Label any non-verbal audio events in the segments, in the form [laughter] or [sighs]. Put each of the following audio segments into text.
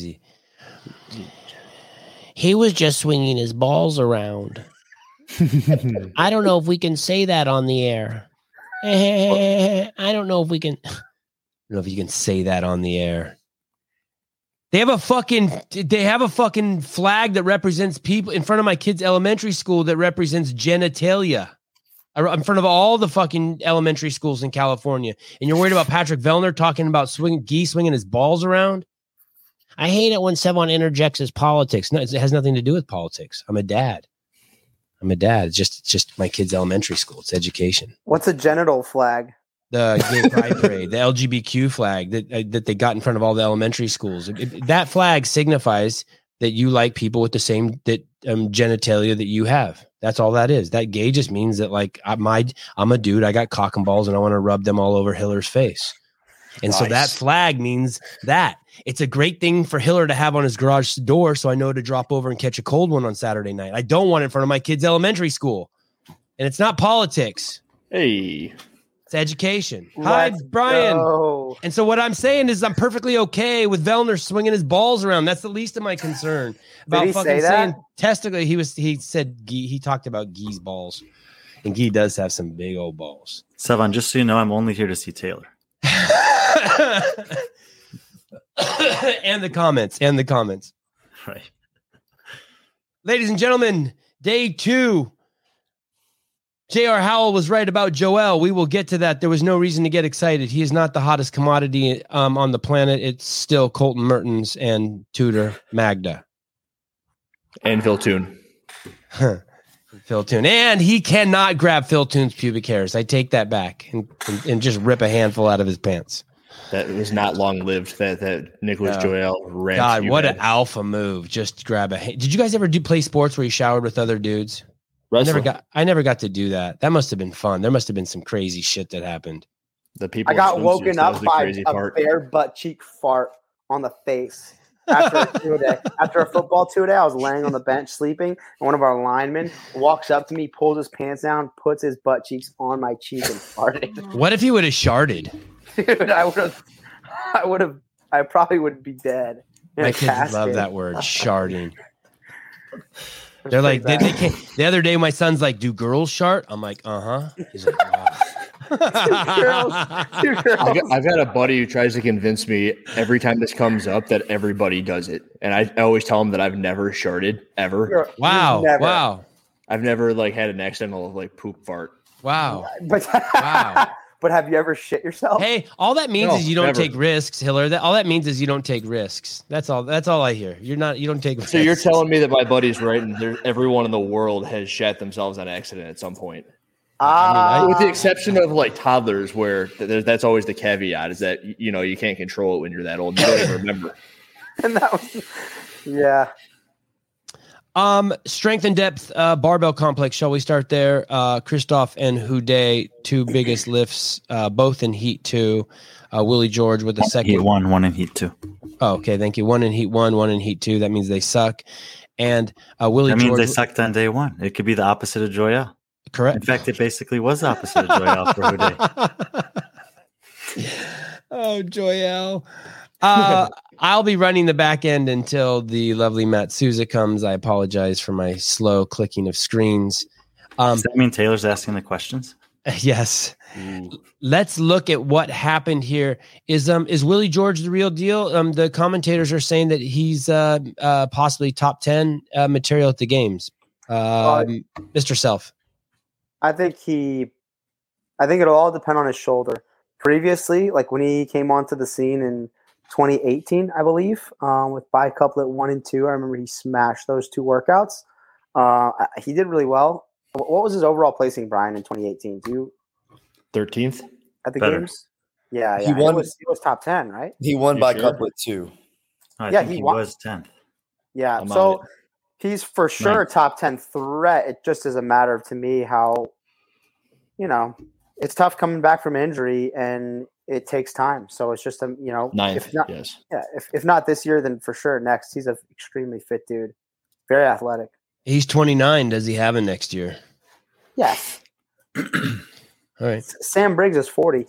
crazy. He was just swinging his balls around. [laughs] I don't know if we can say that on the air. [laughs] I don't know if we can. I don't know if you can say that on the air. They have a fucking. They have a fucking flag that represents people in front of my kid's elementary school that represents genitalia. In front of all the fucking elementary schools in California, and you're worried about Patrick Vellner talking about swinging geese swinging his balls around. I hate it when someone interjects his politics. No, it has nothing to do with politics. I'm a dad. I'm a dad. It's just it's just my kid's elementary school. It's education. What's a genital flag? The gay pride [laughs] parade, the LGBTQ flag that uh, that they got in front of all the elementary schools. It- it- that flag signifies that you like people with the same that um, genitalia that you have. That's all that is. That gay just means that like I, my I'm a dude. I got cock and balls, and I want to rub them all over Hiller's face. And so that flag means that it's a great thing for Hiller to have on his garage door, so I know to drop over and catch a cold one on Saturday night. I don't want it in front of my kids' elementary school, and it's not politics. Hey, It's education. Hi, Let's Brian. go. And so what I'm saying is I'm perfectly okay with Vellner swinging his balls around. That's the least of my concern [laughs] about he fucking say that? saying testicle. He was he said he talked about Gee's balls, and Gee does have some big old balls. Sevan, just so you know, I'm only here to see Taylor. [laughs] [coughs] and the comments and the comments. Right. Ladies and gentlemen, day two. J.R. Howell was right about Joel. We will get to that. There was no reason to get excited. He is not the hottest commodity um, on the planet. It's still Colton Mertens and Tudor Magda. and Phil Toon. Phil Toon. And he cannot grab Phil Toon's pubic hairs. I take that back and, and, and just rip a handful out of his pants. That was not long lived. That that Nicholas Yeah. Joel ran. God, what an alpha move. Just grab a hand. Did you guys ever do play sports where you showered with other dudes? I never got I never got to do that. That must have been fun. There must have been some crazy shit that happened. the people. I got woken up by a part. bare butt cheek fart on the face. After a two day, after a football two day, I was laying on the bench sleeping, and one of our linemen walks up to me, pulls his pants down, puts his butt cheeks on my cheek, and farted. What if he would have sharded? Dude, I would have, I would have, I probably would be dead. in My a kids love that word, sharding. [laughs] They're like, they, they can't. The other day, my son's like, "Do girls shart?" I'm like, "Uh huh." He's like, [laughs] girls- "Wow." [laughs] Two girls. I've got, I've got a buddy who tries to convince me every time this comes up that everybody does it, and I, I always tell him that I've never sharded ever. You're- wow, never- wow, I've never like had an accidental like poop fart. wow. But, Wow. But have you ever shit yourself? Hey, all that means No, is you don't never. take risks, Hiller. That all that means is you don't take risks. That's all. That's all I hear. You're not. You don't take. Risks. So you're telling me that my buddy's right, and everyone in the world has shat themselves on accident at some point, Ah, with the exception of like toddlers, where th- that's always the caveat is that you know you can't control it when you're that old. You don't even remember. [laughs] and that was, yeah. Um, Strength in Depth, uh, barbell complex. Shall we start there? Uh, Christoph and Houdet, two biggest lifts, uh, both in heat two. Uh, Willie George with the second. Heat one, one in heat two. Oh, okay, thank you. One in heat one, one in heat two. That means they suck. And uh, Willie That means George, they sucked on day one. It could be the opposite of Joyelle. Correct. In fact, it basically was the opposite of Joyelle for Houdet. [laughs] oh, Joyelle. Uh, I'll be running the back end until the lovely Matt Souza comes. I apologize for my slow clicking of screens. Um, Does that mean Taylor's asking the questions? [laughs] yes. Let's look at what happened here. Is um is Willie George the real deal? Um, the commentators are saying that he's uh, uh possibly top ten uh, material at the games. Um, Mr. Self. I think he, I think it'll all depend on his shoulder. Previously, like when he came onto the scene in 2018, I believe, um, with bicouplet one and two, I remember he smashed those two workouts. Uh, he did really well. What was his overall placing, Brian, in 2018? Do you Thirteenth. at the Better. games? Yeah, He yeah. He won- was, he was top 10, right? He won You by sure? couplet two. I Yeah, think he he, wa- was 10th. Yeah. I'm so he's for sure a Ninth. top 10 threat. It just is a matter of, to me, how, you know, it's tough coming back from injury and it takes time. So it's just, a, you know, Ninth. if not, yes. yeah, if, if not this year, then for sure next. He's an extremely fit dude, very athletic. He's 29. Does he have it next year? Yes. [clears throat] All right. Sam Briggs is 40.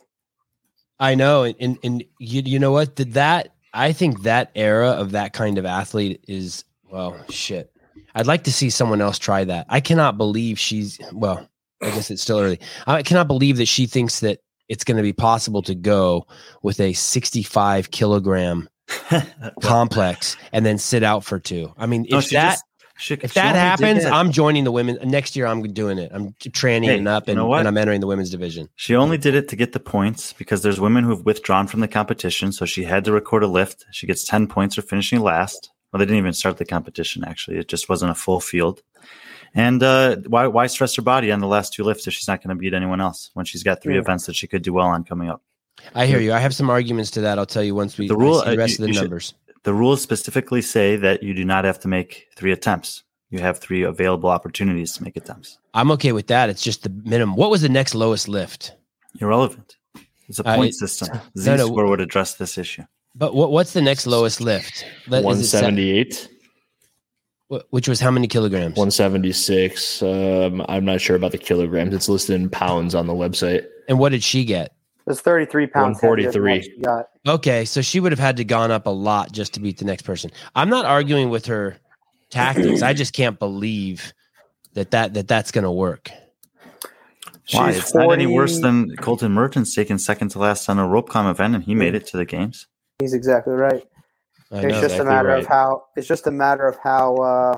I know, and and, and you, you know what? Did that I think that era of that kind of athlete is well, shit. I'd like to see someone else try that. I cannot believe she's well. I guess it's still early. I cannot believe that she thinks that it's going to be possible to go with a 65 kilogram [laughs] complex and then sit out for two. I mean, No, if that just- she- if she that happens, that- I'm joining the women next year. I'm doing it. I'm trannying Hey, up you know and I'm entering the women's division. She only did it to get the points because there's women who've withdrawn from the competition. So she had to record a lift. She gets 10 points for finishing last. Well, they didn't even start the competition, actually. It just wasn't a full field. And uh, why, why stress her body on the last two lifts if she's not going to beat anyone else when she's got three Yeah. events that she could do well on coming up? I hear you. I have some arguments to that. I'll tell you once we The rule- see the uh, you- of the you should- numbers. The rules specifically say that you do not have to make three attempts. You have three available opportunities to make attempts. I'm okay with that. It's just the minimum. What was the next lowest lift? Irrelevant. It's a Uh, point it- system. [laughs] no, Z no. score would address this issue. But what, what's the next lowest lift? Let- is 178, wh- Which was how many kilograms? 176. Um, I'm not sure about the kilograms. It's listed in pounds on the website. And what did she get? It's 33 pounds. heavier 143. Okay, so she would have had to gone up a lot just to beat the next person. I'm not arguing with her tactics. I just can't believe that that, that that's going to work. Why? She's It's not any worse than Colton Mertens taking second to last on a rope com event, and he made it to the games. He's exactly right. I it's know. just exactly a matter right. of how. It's just a matter of how. uh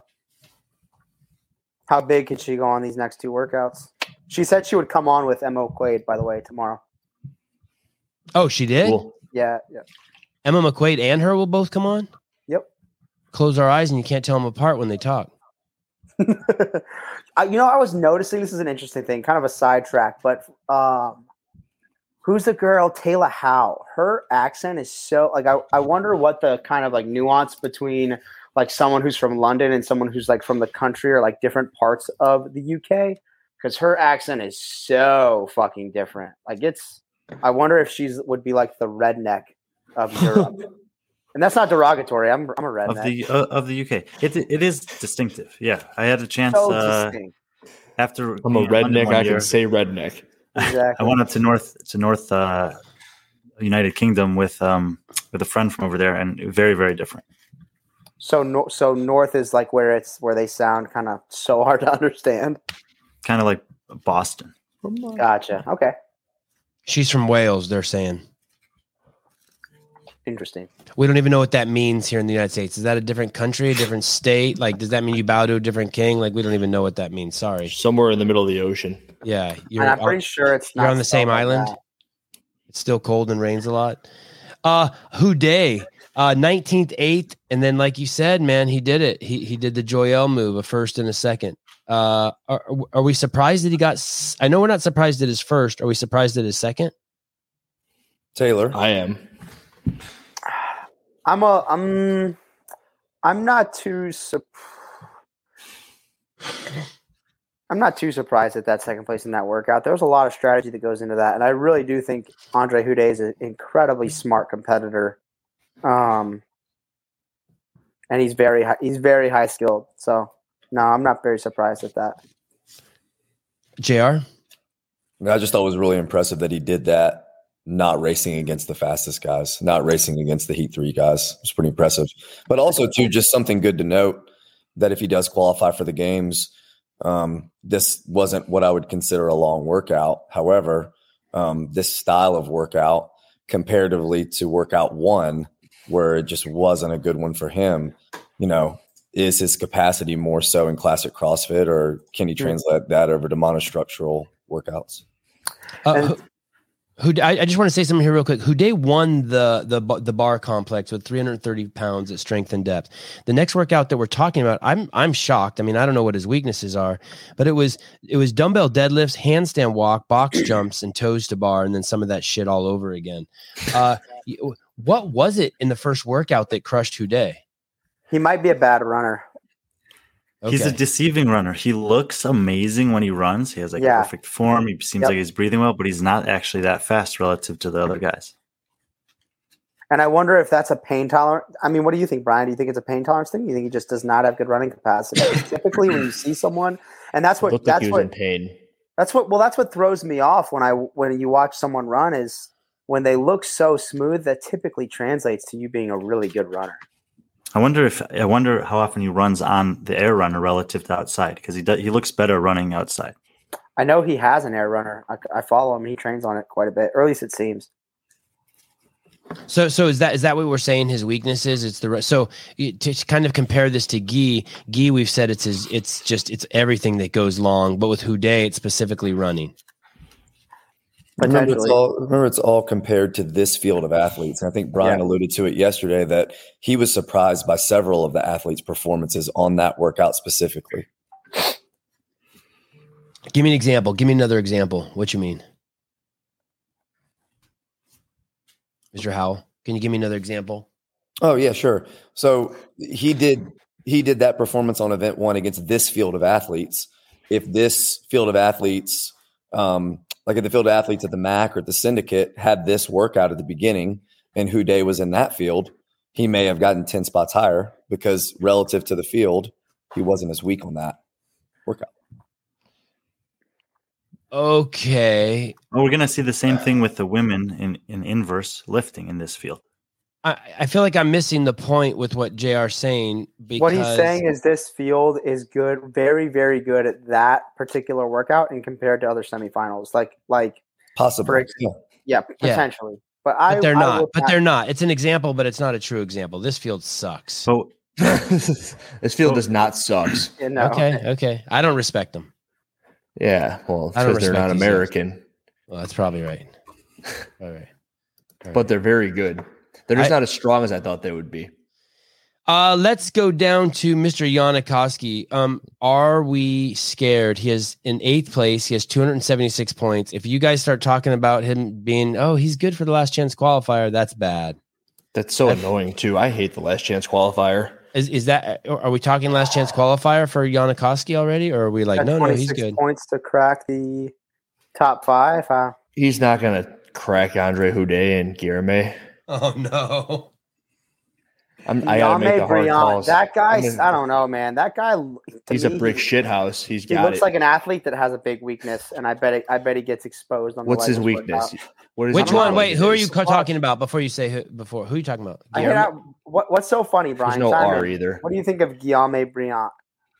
How big can she go on these next two workouts? She said she would come on with McQuaid, by the way, tomorrow. Oh, she did. Cool. Yeah, yeah. Emma McQuaid and her will both come on. Yep. Close our eyes and you can't tell them apart when they talk. [laughs] You know, I was noticing this is an interesting thing, kind of a sidetrack, but um, who's the girl, Taylor Howe? Her accent is so like I, I wonder what the kind of like nuance between like someone who's from London and someone who's like from the country or like different parts of the UK because her accent is so fucking different. Like it's, I wonder if she's would be like the redneck of [laughs] Europe. And that's not derogatory. I'm I'm a redneck. of the uh, of the UK. It it is distinctive. Yeah, I had a chance so uh, after. I'm a being redneck. I year, can say redneck. I went up to North to North uh, United Kingdom with um with a friend from over there, and very very different. So no, so north is like where it's where they sound kind of so hard to understand. Kind of like Boston. Gotcha. Okay. She's from Wales, they're saying. Interesting. We don't even know what that means here in the United States. Is that a different country, a different state? Like, does that mean you bow to a different king? Like, we don't even know what that means. Sorry. Somewhere in the middle of the ocean. Yeah, you're and I'm on- pretty sure it's you're not on the same like island. that. It's still cold and rains a lot. Uh who day? Uh 19th, 8th, and then like you said, man, he did it. He he did the Joyelle move, a first and a second. Uh are, are we surprised that he got s- I know we're not surprised at his first. Are we surprised at his second? Taylor. I am. I'm a I'm I'm not too sup- I'm not too surprised at that second place in that workout. There's a lot of strategy that goes into that, and I really do think Andre Houdet is an incredibly smart competitor. Um, and he's very high, he's very high skilled. So no, I'm not very surprised at that. JR? I, mean, I just thought it was really impressive that he did that, not racing against the fastest guys, not racing against the Heat 3 guys. It's pretty impressive. But also, too, just something good to note that if he does qualify for the games, um, this wasn't what I would consider a long workout. However, um, this style of workout, comparatively to workout one, where it just wasn't a good one for him, you know, is his capacity more so in classic CrossFit, or can he translate that over to monostructural workouts? Uh, And- who, who I, I just want to say something here real quick. Houdet won the the the bar complex with 330 pounds at Strength in Depth. The next workout that we're talking about, I'm I'm shocked. I mean, I don't know what his weaknesses are, but it was it was dumbbell deadlifts, handstand walk, box [clears throat] jumps, and toes to bar, and then some of that shit all over again. Uh, what was it in the first workout that crushed Houdet? He might be a bad runner. He's a deceiving runner. He looks amazing when he runs. He has like Yeah. a perfect form. He seems Yep. like he's breathing well, but he's not actually that fast relative to the other guys. And I wonder if that's a pain tolerance. I mean, what do you think, Brian? Do you think it's a pain tolerance thing? You think he just does not have good running capacity? Typically, when you [clears throat] see someone, and that's what Looked like that's he what in pain. That's what well that's what throws me off when I when you watch someone run is when they look so smooth, that typically translates to you being a really good runner. I wonder if I wonder how often he runs on the air runner relative to outside because he does, he looks better running outside. I know he has an air runner. I, I follow him. He trains on it quite a bit, or at least it seems. So, so is that is that what we're saying? His weakness is it's the so to kind of compare this to Guy. Guy, we've said it's his. It's just it's everything that goes long, but with Houdet, it's specifically running. Remember, it's all remember it's all compared to this field of athletes. And I think Brian Yeah. alluded to it yesterday that he was surprised by several of the athletes' performances on that workout specifically. Give me an example. Give me another example. What you mean, Mr. Howell? Can you give me another example? Oh yeah, sure. So he did he did that performance on event one against this field of athletes. If this field of athletes, um, like at the field of athletes at the MAC or at the syndicate, had this workout at the beginning, and Houdet was in that field, he may have gotten ten spots higher because relative to the field, he wasn't as weak on that workout. Okay, Well, we're going to see the same uh, thing with the women in, in inverse lifting in this field. I, I feel like I'm missing the point with what Jr. saying. Because What he's saying is this field is good, very, very good at that particular workout, and compared to other semifinals, like like Possibly. Ex- Yeah. yeah, potentially. But I, but they're I not. But not- they're not. It's an example, but it's not a true example. This field sucks. So [laughs] this field does not sucks. you know, Okay, okay. I don't respect them. Yeah, well, because they're not these guys. American, Well, that's probably right. [laughs] All right. but they're very good. They're just I- not as strong as I thought they would be. Uh, let's go down to Mr. Jonne Koski. Um, are we scared? He is in eighth place. He has 276 points. If you guys start talking about him being, oh, he's good for the last chance qualifier, that's bad. That's so I've- annoying too. I hate the last chance qualifier. Is is that? Are we talking last chance qualifier for Jonne Koski already, or are we like, At no, no, he's good? Points to crack the top five. Uh, He's not gonna crack Andre Houdet and Guillaume. Oh no. I'm, I gotta make the hard Briand, calls. That guy, I'm gonna- I don't know, man. That guy, to He's a brick shit house. He's He got looks it. like an athlete that has a big weakness, and I bet it, I bet he gets exposed on. the What's his weakness? What is Which one? Wait, who are you weakness? co- talking about before you say who, before? Who are you talking about? I hit out, what, what's so funny, There's Brian? no Chime R either. What do you think of Guillaume Briand?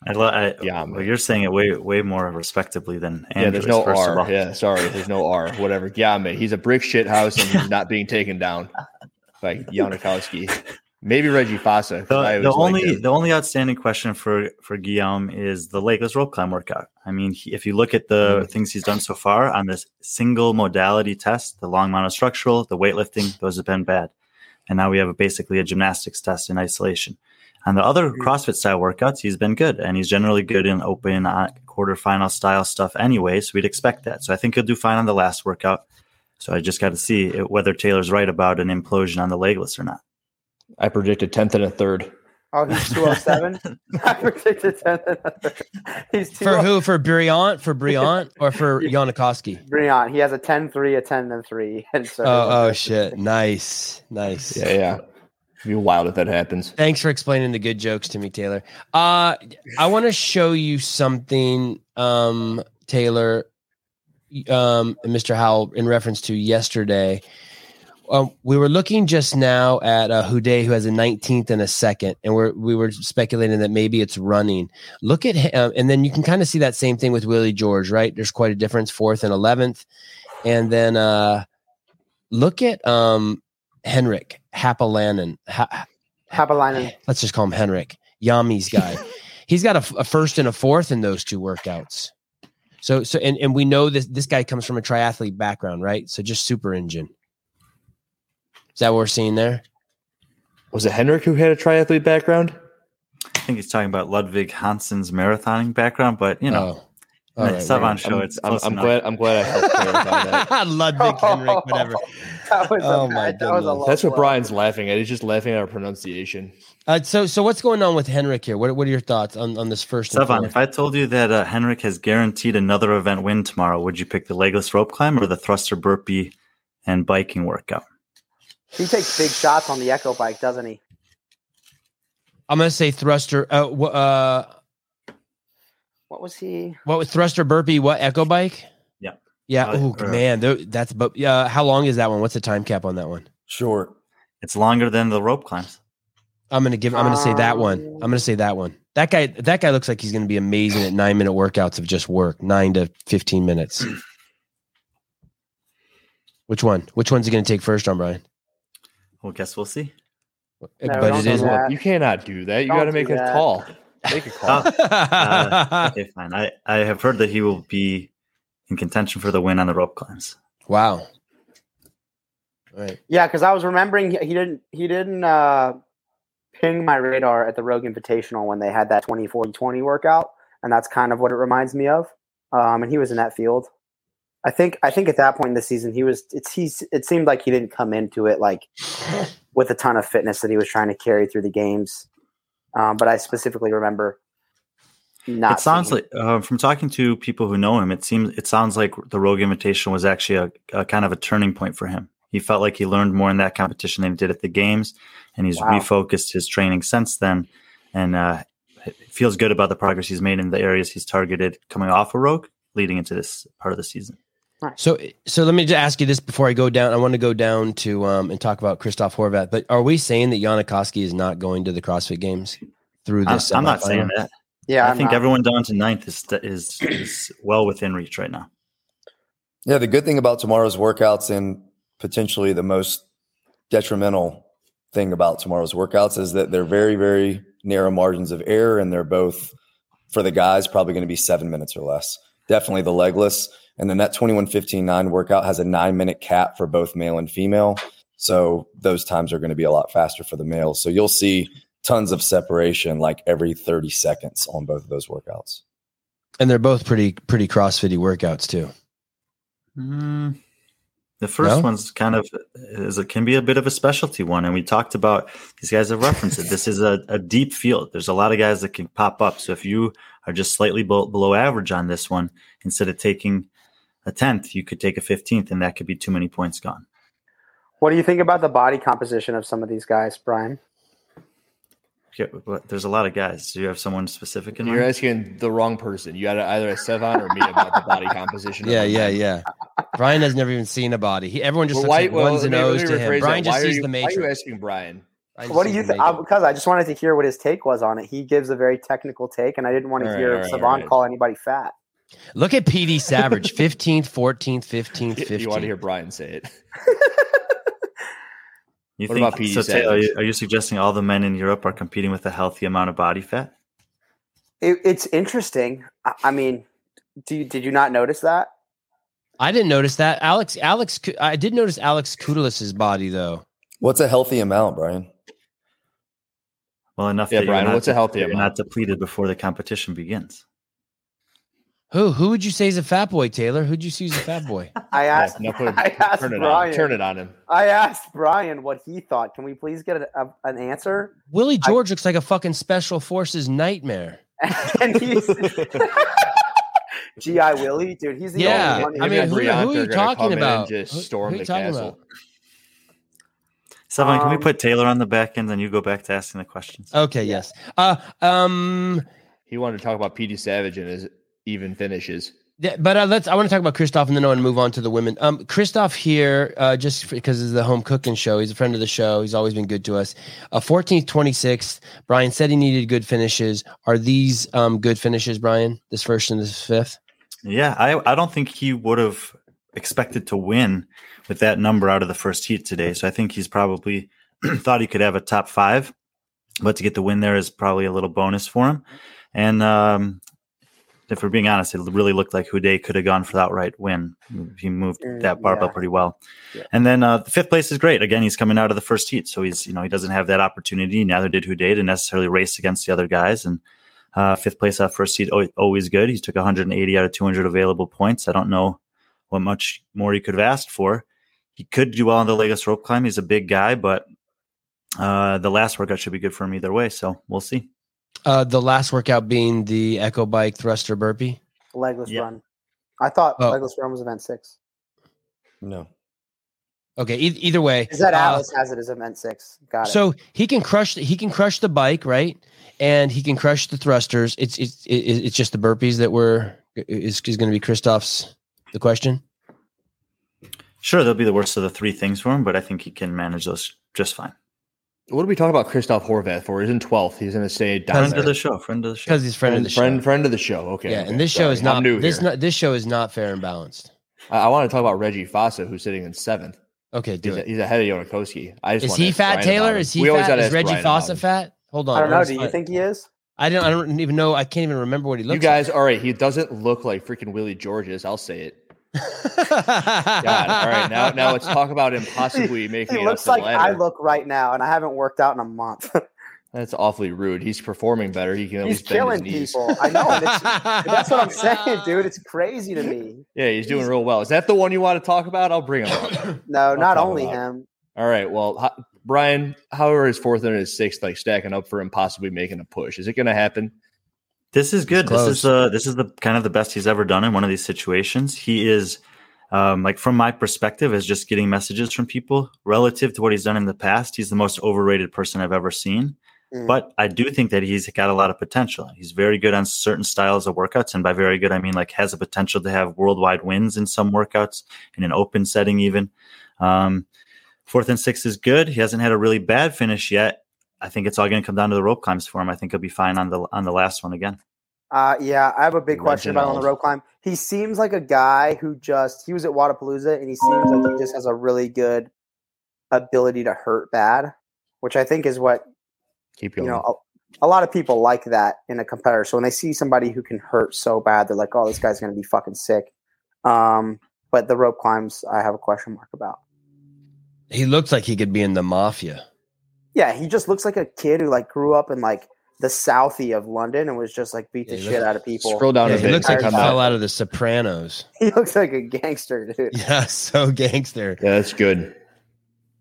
I, lo- I, Yeah, well, you're saying it way way more respectably than Yeah, there's no first R. Yeah, sorry, there's no R. Whatever. Yeah, man, he's a brick shit house and [laughs] he's not being taken down by Jonne Koski. Maybe Reggie Fasa. The, the only him. the only outstanding question for for Guillaume is the legless rope climb workout. I mean, he, if you look at the Mhm. things he's done so far on this single modality test, the long monostructural, the weightlifting, those have been bad, and now we have basically a gymnastics test in isolation. On the other CrossFit style workouts, he's been good, and he's generally good in open uh, quarterfinal style stuff anyway. So we'd expect that. So I think he'll do fine on the last workout. So I just got to see it- whether Taylor's right about an implosion on the legless or not. I predicted tenth and a third. Oh, he's two oh seven. [laughs] [laughs] I predicted ten. He's two For who? For Briand? For Briand [laughs] or for Yeah. Briand. He has a 10-3, a ten and three, and so. Oh, oh shit! Nice, nice. Yeah, yeah. It'd be wild if that happens. Thanks for explaining the good jokes to me, Taylor. Uh, I want to show you something, um, Taylor, um, Mr. Howell, in reference to yesterday. Um, we were looking just now at uh, Houdet, who has a 19th and a second, and we're we were speculating that maybe it's running. Look at him, and then you can kind of see that same thing with Willie George, right? There's quite a difference, fourth and 11th, and then uh, look at um, Henrik Haapalainen. Ha- Haapalainen. let's just call him Henrik, Jami's guy. [laughs] He's got a first and a fourth in those two workouts. So, so, and, and we know this, this guy comes from a triathlete background, right? So just super engine. Is that what we're seeing there? Was it Henrik who had a triathlete background? I think he's talking about Ludwig Hansen's marathoning background, but you know, oh, all right, Sevan right. show. I'm, it's I'm, I'm glad. I'm glad I helped clarify that. [laughs] Ludwig Henrik, whatever. [laughs] That was a Oh, my bad- that was a goodness. low That's what. Brian's laughing at. He's just laughing at our pronunciation. Uh, so, so what's going on with Henrik here? What, what are your thoughts on, on this first? and Stefan, if I told you that uh, Henrik has guaranteed another event win tomorrow, would you pick the legless rope climb or the thruster burpee and biking workout? He takes big shots on the Echo bike, doesn't he? I'm going to say thruster. Uh, wh- uh, What was he? what was thruster burpee? What echo bike? Yeah. Uh, Oh man, that's but yeah. How long is that one? What's the time cap on that one? Short. It's longer than the rope climbs. I'm gonna give. I'm gonna say that one. I'm gonna say that one. That guy. That guy looks like he's gonna be amazing at nine minute workouts of just work, nine to fifteen minutes. Which one? Which one's he gonna take first on Brian? Well, guess we'll see. No, but don't it do is. that. You cannot do that. You Don't got to make a that. call. Make a [laughs] call. Uh, okay, fine. I, I have heard that he will be in contention for the win on the rope climbs. wow. All right. Yeah, because I was remembering he, he didn't he didn't uh, my radar at the Rogue Invitational when they had that 20-40-20 workout, and that's kind of what it reminds me of. Um, and he was in that field. I think I think at that point in the season he was it's he's it seemed like he didn't come into it like [laughs] with a ton of fitness that he was trying to carry through the games. Um, but I specifically remember not. it sounds like uh, from talking to people who know him, it seems it sounds like the Rogue Invitation was actually a, a kind of a turning point for him. He felt like he learned more in that competition than he did at the games, and he's Wow. refocused his training since then, and uh, feels good about the progress he's made in the areas he's targeted coming off a Rogue, leading into this part of the season. So, so let me just ask you this before I go down. I want to go down to um, and talk about Christoph Horvat. But are we saying that Jonne Koski is not going to the CrossFit Games through I'm, this? I'm not saying that. yeah, I I'm think not- everyone down to ninth is is is well within reach right now. Yeah, the good thing about tomorrow's workouts and potentially the most detrimental thing about tomorrow's workouts is that they're very, very narrow margins of error, and they're both for the guys probably going to be seven minutes or less. Definitely the legless, and then that 21 15 9 workout has a nine minute cap for both male and female. So those times are going to be a lot faster for the males. So you'll see tons of separation like every 30 seconds on both of those workouts. and they're both pretty pretty CrossFitty workouts too. Mm, the first No? one's kind of is it can be a bit of a specialty one, and we talked about these guys have referenced it. This is a, a deep field. There's a lot of guys that can pop up. So if you are just slightly below, below average on this one, instead of taking a tenth, you could take a fifteenth, and that could be too many points gone. What do you think about the body composition of some of these guys, Brian? Okay, but there's a lot of guys. Do you have someone specific in You're mind? asking the wrong person. You had either a Sevan or me about the body composition. Yeah, yeah, men. yeah. Brian has never even seen a body. He, everyone just Well, looks why, like well, ones and let O's to him. Brian that. just Why sees you- the Why are you matrix. asking Brian? Brian What do you think? Uh, because I just wanted to hear what his take was on it. He gives a very technical take, and I didn't want to All right, hear all right, Sevan all right. call anybody fat. Look at PD Savage, 15th, 14th, 15th, 15th. You want to hear Brian say it? [laughs] You What think about PD so? Taylor, are, you, are you suggesting all the men in Europe are competing with a healthy amount of body fat? It, it's interesting. I, I mean, do you, did you not notice that? I didn't notice that. Alex, Alex, I did notice Alex Kudalis' body though. What's a healthy amount, Brian? Well, enough. Yeah, Brian, not what's a healthy you're amount? Not depleted before the competition begins. Who? Who would you say is a fat boy, Taylor? Who'd you see as a fat boy? [laughs] I asked. now put him- I asked turn it Brian. on. Turn it on him. I asked Brian what he thought. Can we please get a, a, an answer? Willie George looks like a fucking special forces nightmare. [laughs] and he's [laughs] GI Willie, dude. He's the Yeah, only one. I who- mean, Him who- who are you talking come in and about? Just Who- storm who are the you talking castle. about? Seven, can we Um, put Taylor on the back end and you go back to asking the questions? Okay, yes. Uh, um, He wanted to talk about PD Savage and his even finishes. Yeah, but uh, let's. I want to talk about Christoph, and then I want to move on to the women. Um, Christoph here, uh, just because it's the home cooking show. He's a friend of the show. He's always been good to us. Uh, 14th, 26th. Brian said he needed good finishes. Are these um good finishes, Brian? This first and this fifth. Yeah, I, I don't think he would have expected to win with that number out of the first heat today. So I think he's probably [clears throat] thought he could have a top five, but to get the win there is probably a little bonus for him. And um, if we're being honest, it really looked like Houdet could have gone for that outright win. He moved Mm, that barbell yeah. pretty well. Yeah. And then uh, the fifth place is great. Again, he's coming out of the first heat, so he's you know he doesn't have that opportunity. Neither did Houdet to necessarily race against the other guys. And uh, fifth place out of first heat always good. He took 180 out of 200 available points. I don't know what much more he could have asked for. He could do well on the legless rope climb. He's a big guy, but uh, the last workout should be good for him either way. So we'll see. Uh, the last workout being the Echo Bike Thruster Burpee. legless Yeah. run. I thought Oh. legless run was event six. No. Okay, e- either way. Is that uh, Alice has it as event six? Got it. So he can crush. He can crush the bike, right? And he can crush the thrusters. It's it's it's just the burpees that were is is going to be Christoph's the question. Sure, they'll be the worst of the three things for him, but I think he can manage those just fine. What are we talking about Christoph Horvath for? He's in 12th. He's going to stay down Friend there. of the show. Friend of the show. because he's friend, friend, of the friend, show. friend of the show. Okay. yeah, okay. and this show Sorry. is not I'm new this here. not this show is not fair and balanced. I, I want to talk about Reggie Fasa, who's sitting in seventh. Okay, do He's, it. he's ahead of Jonne Koski. I just Is he fat, Brian Taylor? Is he We fat? Is Reggie Brian Fasa fat? Hold on. I don't know. Do you think he is? I don't. I don't even know. I can't even remember what he looks. Like. You guys, all right. He doesn't look like freaking Willie Georges. I'll say it. Like. God. All right. Now, now let's talk about him possibly [laughs] making He it looks to the like I look right now, and I haven't worked out in a month. [laughs] That's awfully rude. He's performing better. He can at He's least bend his killing knees. people. I know. And it's, [laughs] that's what I'm saying, dude. It's crazy to me. Yeah, he's doing real well. Is that the one you want to talk about? I'll bring him up. [coughs] No, not only about him. All right. Well, ho- Brian, how are his fourth and his sixth like stacking up for him possibly making a push? Is it going to happen? This is good. This is uh this is the kind of the best he's ever done in one of these situations. He is um like from my perspective as just getting messages from people relative to what he's done in the past, he's the most overrated person I've ever seen. Mm. But I do think that he's got a lot of potential. He's very good on certain styles of workouts, and by very good I mean like has a potential to have worldwide wins in some workouts in an open setting even. Um fourth and sixth is good. He hasn't had a really bad finish yet. I think it's all going to come down to the rope climbs for him. I think he'll be fine on the on the last one again. Uh, yeah, I have a big question about on the rope climb. He seems like a guy who just he was at Wadapalooza and he seems like he just has a really good ability to hurt bad, which I think is what Keep you know a, a lot of people like that in a competitor. So when they see somebody who can hurt so bad, they're like, "Oh, this guy's going to be fucking sick." Um, but the rope climbs, I have a question mark about. he looks like he could be in the mafia. Yeah, he just looks like a kid who like grew up in like the southie of London and was just like beat Yeah, the he shit looks- out of people. Scroll down Yeah, a he bit. looks like he come fell out. out of The Sopranos. [laughs] He looks like a gangster, dude. [laughs] Yeah, so gangster. Yeah, that's good.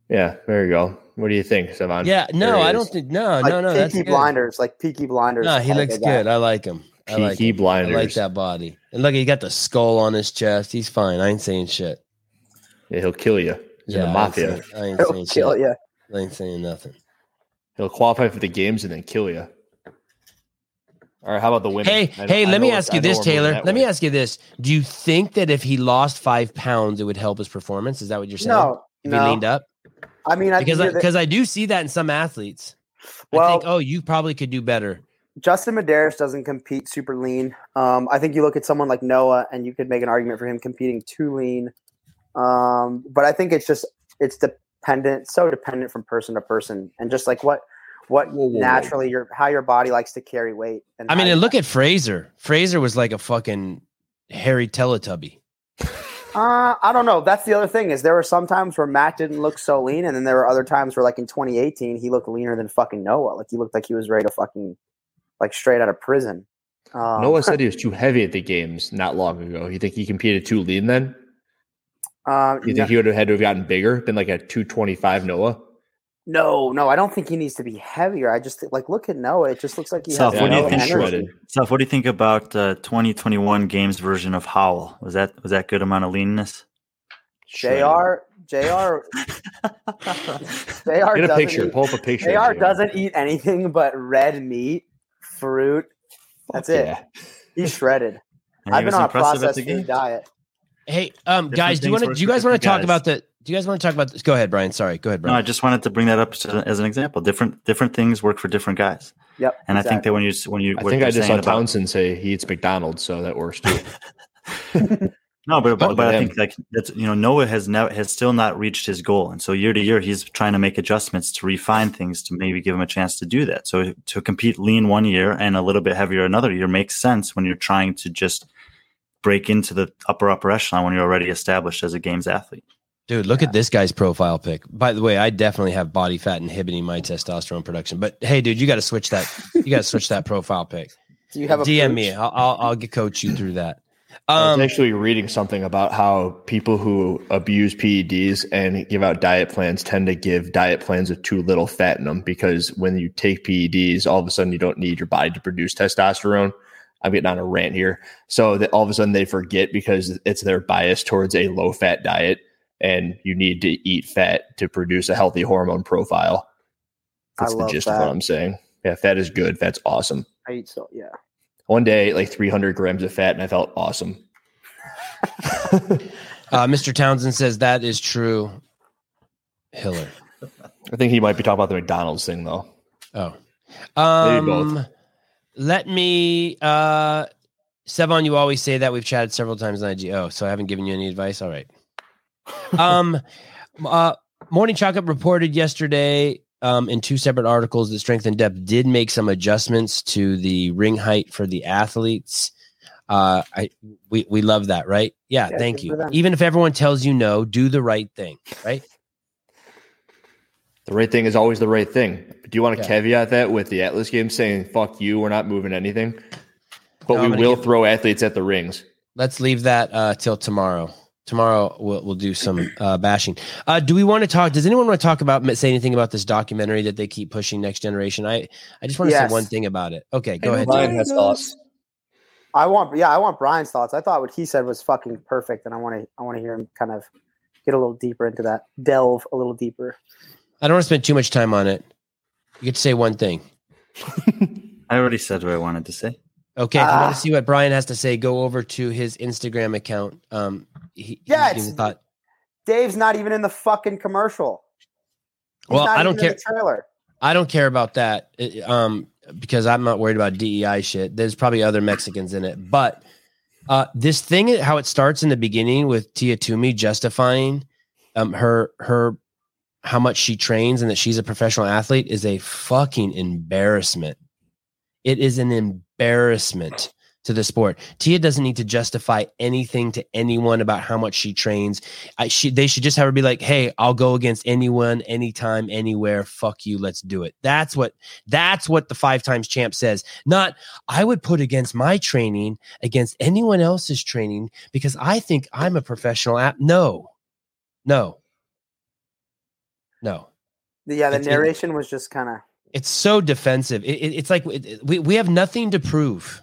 Yeah, there you go. What do you think, Sevan? Yeah, no, I don't think. No, Like no, no. That's Peaky good. Blinders, like Peaky Blinders. No, he looks good. I like him. I like Peaky him. I like that body. And look, he got the skull on his chest. He's fine. I ain't saying shit. Yeah, he'll kill you. He's in the I ain't mafia. saying- I ain't He'll saying kill shit. you. I ain't saying nothing. He'll qualify for the games and then kill you. All right, how about the women? Hey, I hey, I let me ask you this, Taylor. that Let me ask you this. Do you think that if he lost five pounds, it would help his performance? Is that what you're saying? No, If he leaned up? I mean, I Because I, that because I do see that in some athletes. I Well- think, oh, you probably could do better. Justin Medeiros doesn't compete super lean. Um, I think you look at someone like Noah, and you could make an argument for him competing too lean. Um, but I think it's just it's dependent, so dependent from person to person, and just like what what Whoa, whoa, whoa. naturally your how your body likes to carry weight. And I mean, and look at Fraser. Fraser was like a fucking hairy Teletubby. Uh, I don't know. That's the other thing is there were some times where Matt didn't look so lean, and then there were other times where, like in 2018, he looked leaner than fucking Noah. Like he looked like he was ready to fucking like straight out of prison. Um, Noah said he was too heavy at the games not long ago. You think he competed too lean then? Um, You think he would have had to have gotten bigger, been like a 225 Noah? no, no, I don't think he needs to be heavier. I just like look at Noah. It just looks like he Self, has what do you think- Shredded. Self, what do you think about uh, 2021 games version of Howell? Was that was that good amount of leanness? Jr. Jr. Jr. Get a picture. Eat, Pull up a picture. Jr. doesn't eat anything but red meat, fruit. That's it. Yeah. He's shredded. And I've been on a processed the food diet. Hey, um, guys, do you want to? Do you guys want to talk guys. about the? Do you guys want to talk about this? Go ahead, Brian. Sorry, go ahead, Brian. No, I just wanted to bring that up as an example. Different different things work for different guys, Yep. and I think that when you when you I think I just saw saying about- Townsend say he eats McDonald's, so that works too. [laughs] No, but but, Look but I think like that's you know Noah has never has still not reached his goal, and so year to year he's trying to make adjustments to refine things to maybe give him a chance to do that. So to compete lean one year and a little bit heavier another year makes sense when you're trying to just break into the upper upper echelon when you're already established as a games athlete. Dude, look at this guy's profile pic. By the way, I definitely have body fat inhibiting my testosterone production. But hey, dude, you got to switch that. You got to switch that profile pic. [laughs] Do you have a DM proof? me. I'll, I'll I'll get coach you through that. I was Um, actually reading something about how people who abuse PEDs and give out diet plans tend to give diet plans with too little fat in them because when you take PEDs, all of a sudden you don't need your body to produce testosterone. I'm getting on a rant here. So that all of a sudden they forget because it's their bias towards a low fat diet and you need to eat fat to produce a healthy hormone profile. I That's the love gist of what I'm saying. Yeah, fat is good. Fat's awesome. I eat so yeah. One day, I ate like 300 grams of fat, and I felt awesome. [laughs] Uh, Mr. Townsend says that is true. Hiller. I think he might be talking about the McDonald's thing though. Oh. Maybe both. Um, let me uh Sevan, you always say that we've chatted several times on IG. Oh, so I haven't given you any advice. All right. Um [laughs] uh Morning Chalk Up reported yesterday um, in two separate articles that Strength in Depth did make some adjustments to the ring height for the athletes. Uh, I we we love that, right? Yeah, Yeah, thank you. Even if everyone tells you no, do the right thing, right? The right thing is always the right thing. Do you want to Yeah. caveat that with the Atlas game saying "fuck you"? We're not moving anything, but No, we will give- throw athletes at the rings. Let's leave that uh, till tomorrow. Tomorrow we'll we'll do some uh, bashing. Uh, do we want to talk? Does anyone want to talk about say anything about this documentary that they keep pushing Next Generation? I I just want to Yes. say one thing about it. Okay, go Hey, ahead. Brian has thoughts. I want, yeah, I want Brian's thoughts. I thought what he said was fucking perfect, and I want to, I want to hear him kind of get a little deeper into that, delve a little deeper. I don't want to spend too much time on it. You get to say one thing. [laughs] I already said what I wanted to say. Okay, if you Ah. want to see what Brian has to say, go over to his Instagram account. Um, he, he Yeah, gave it's- thought. Dave's not even in the fucking commercial. He's Well, not I don't even in care. the trailer. I don't care about that. it- um, because I'm not worried about DEI shit. There's probably other Mexicans in it, but uh, this thing, how it starts in the beginning with Tia Toomey justifying um her her how much she trains and that she's a professional athlete is a fucking embarrassment. It is an embarrassment to the sport. Tia doesn't need to justify anything to anyone about how much she trains. I, she, they should just have her be like, "Hey, I'll go against anyone, anytime, anywhere. Fuck you, let's do it." That's what that's what the five times champ says. Not I would put against my training against anyone else's training because I think I'm a professional app. No, no, no. Yeah, the It's- it- narration was just kind of, It's so defensive. It, it- it's like it- we we have nothing to prove.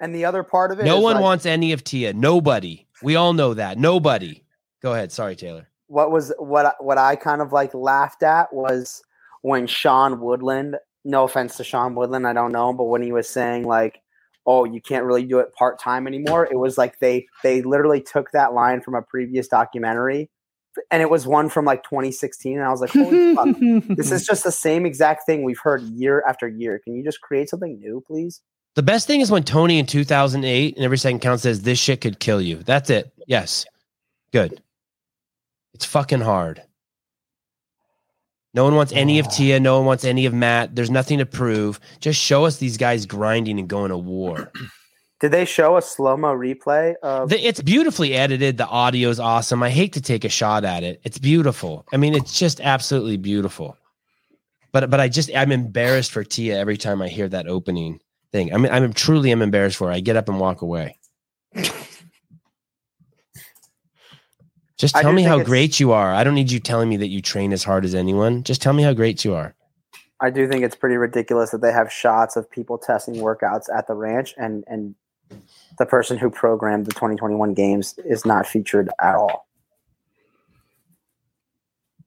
and the other part of it, No one like, wants any of Tia. Nobody. We all know that. Nobody. Go ahead. Sorry, Taylor. what was what I- what I kind of like laughed at was when Sean Woodland. No offense to Sean Woodland, I don't know, but when he was saying like, "Oh, you can't really do it part time anymore," it was like they they literally took that line from a previous documentary, and it was one from like 2016, and I was like, "Holy fuck!" [laughs] This is just the same exact thing we've heard year after year. Can you just create something new, please? The best thing is when Tony in 2008 and every second count says this shit could kill you. That's it. Yes. Good. It's fucking hard. No one wants any of Tia. No one wants any of Matt. There's nothing to prove. Just show us these guys grinding and going to war. Did they show a slow mo replay of? The, it's beautifully edited. The audio's awesome. I hate to take a shot at it. It's beautiful. I mean, it's just absolutely beautiful. But but I just I'm embarrassed for Tia every time I hear that opening thing. I mean, I'm truly I'm embarrassed for her. I get up and walk away. [laughs] Just tell me how great you are. I don't need you telling me that you train as hard as anyone. Just tell me how great you are. I do think it's pretty ridiculous that they have shots of people testing workouts at the ranch, and and the person who programmed the 2021 games is not featured at all.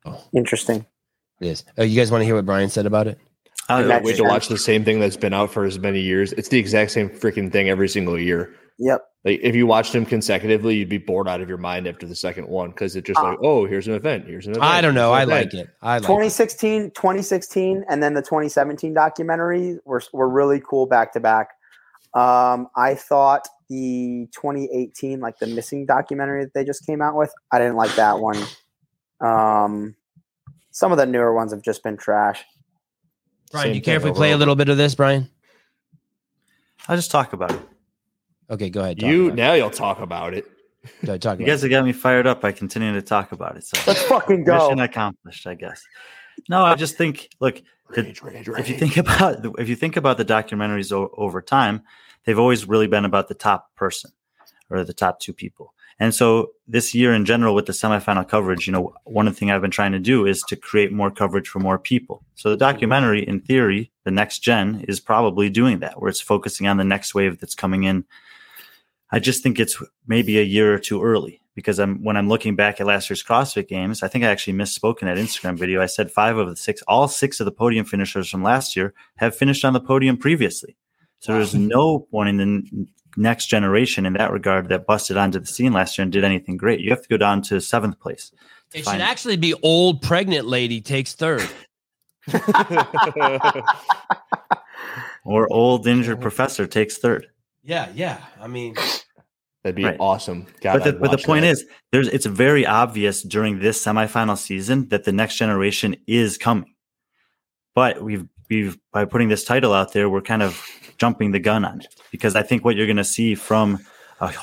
Oh. Interesting. It is. Oh, uh, you guys want to hear what Brian said about it? I Imagine- Wait to watch the same thing that's been out for as many years. It's the exact same freaking thing every single year. Yep. Like if you watched them consecutively, you'd be bored out of your mind after the second one because it's just uh, like, oh, here's an event. Here's an event. I don't know. I here's like it. I like it. 2016, 2016, and then the 2017 documentary were were really cool back to back. Um, I thought the 2018, like the missing documentary that they just came out with, I didn't like that one. Um, some of the newer ones have just been trash. Brian, Same you care if thing we play a little bit of this, Brian? I'll just talk about it. Okay, go ahead. talk You about it. now you'll talk about it. Go ahead, talk You about guys have got me fired up by continuing to talk about it. So Let's fucking go. mission accomplished, I guess. No, I just think, look, the- Rage, rage, if you think about if you think about the documentaries o- over time, they've always really been about the top person or the top two people. And so this year in general with the semifinal coverage, you know, one of the things I've been trying to do is to create more coverage for more people. So the mm-hmm. documentary, in theory, the next gen is probably doing that, where it's focusing on the next wave that's coming in. I just think it's maybe a year or two early because I'm when I'm looking back at last year's CrossFit Games, I think I actually misspoke in that Instagram video. I said five of the six, all six of the podium finishers from last year have finished on the podium previously. So there's no one in the next generation in that regard that busted onto the scene last year and did anything great. You have to go down to seventh place. to It should find- actually be old pregnant lady takes third. [laughs] [laughs] or old injured professor takes third. Yeah, yeah. I mean, That'd be Right. awesome. God, but the, but the point that. is, there's it's very obvious during this semifinal season that the next generation is coming. But we've we've by putting this title out there, we're kind of jumping the gun on it because I think what you're going to see from a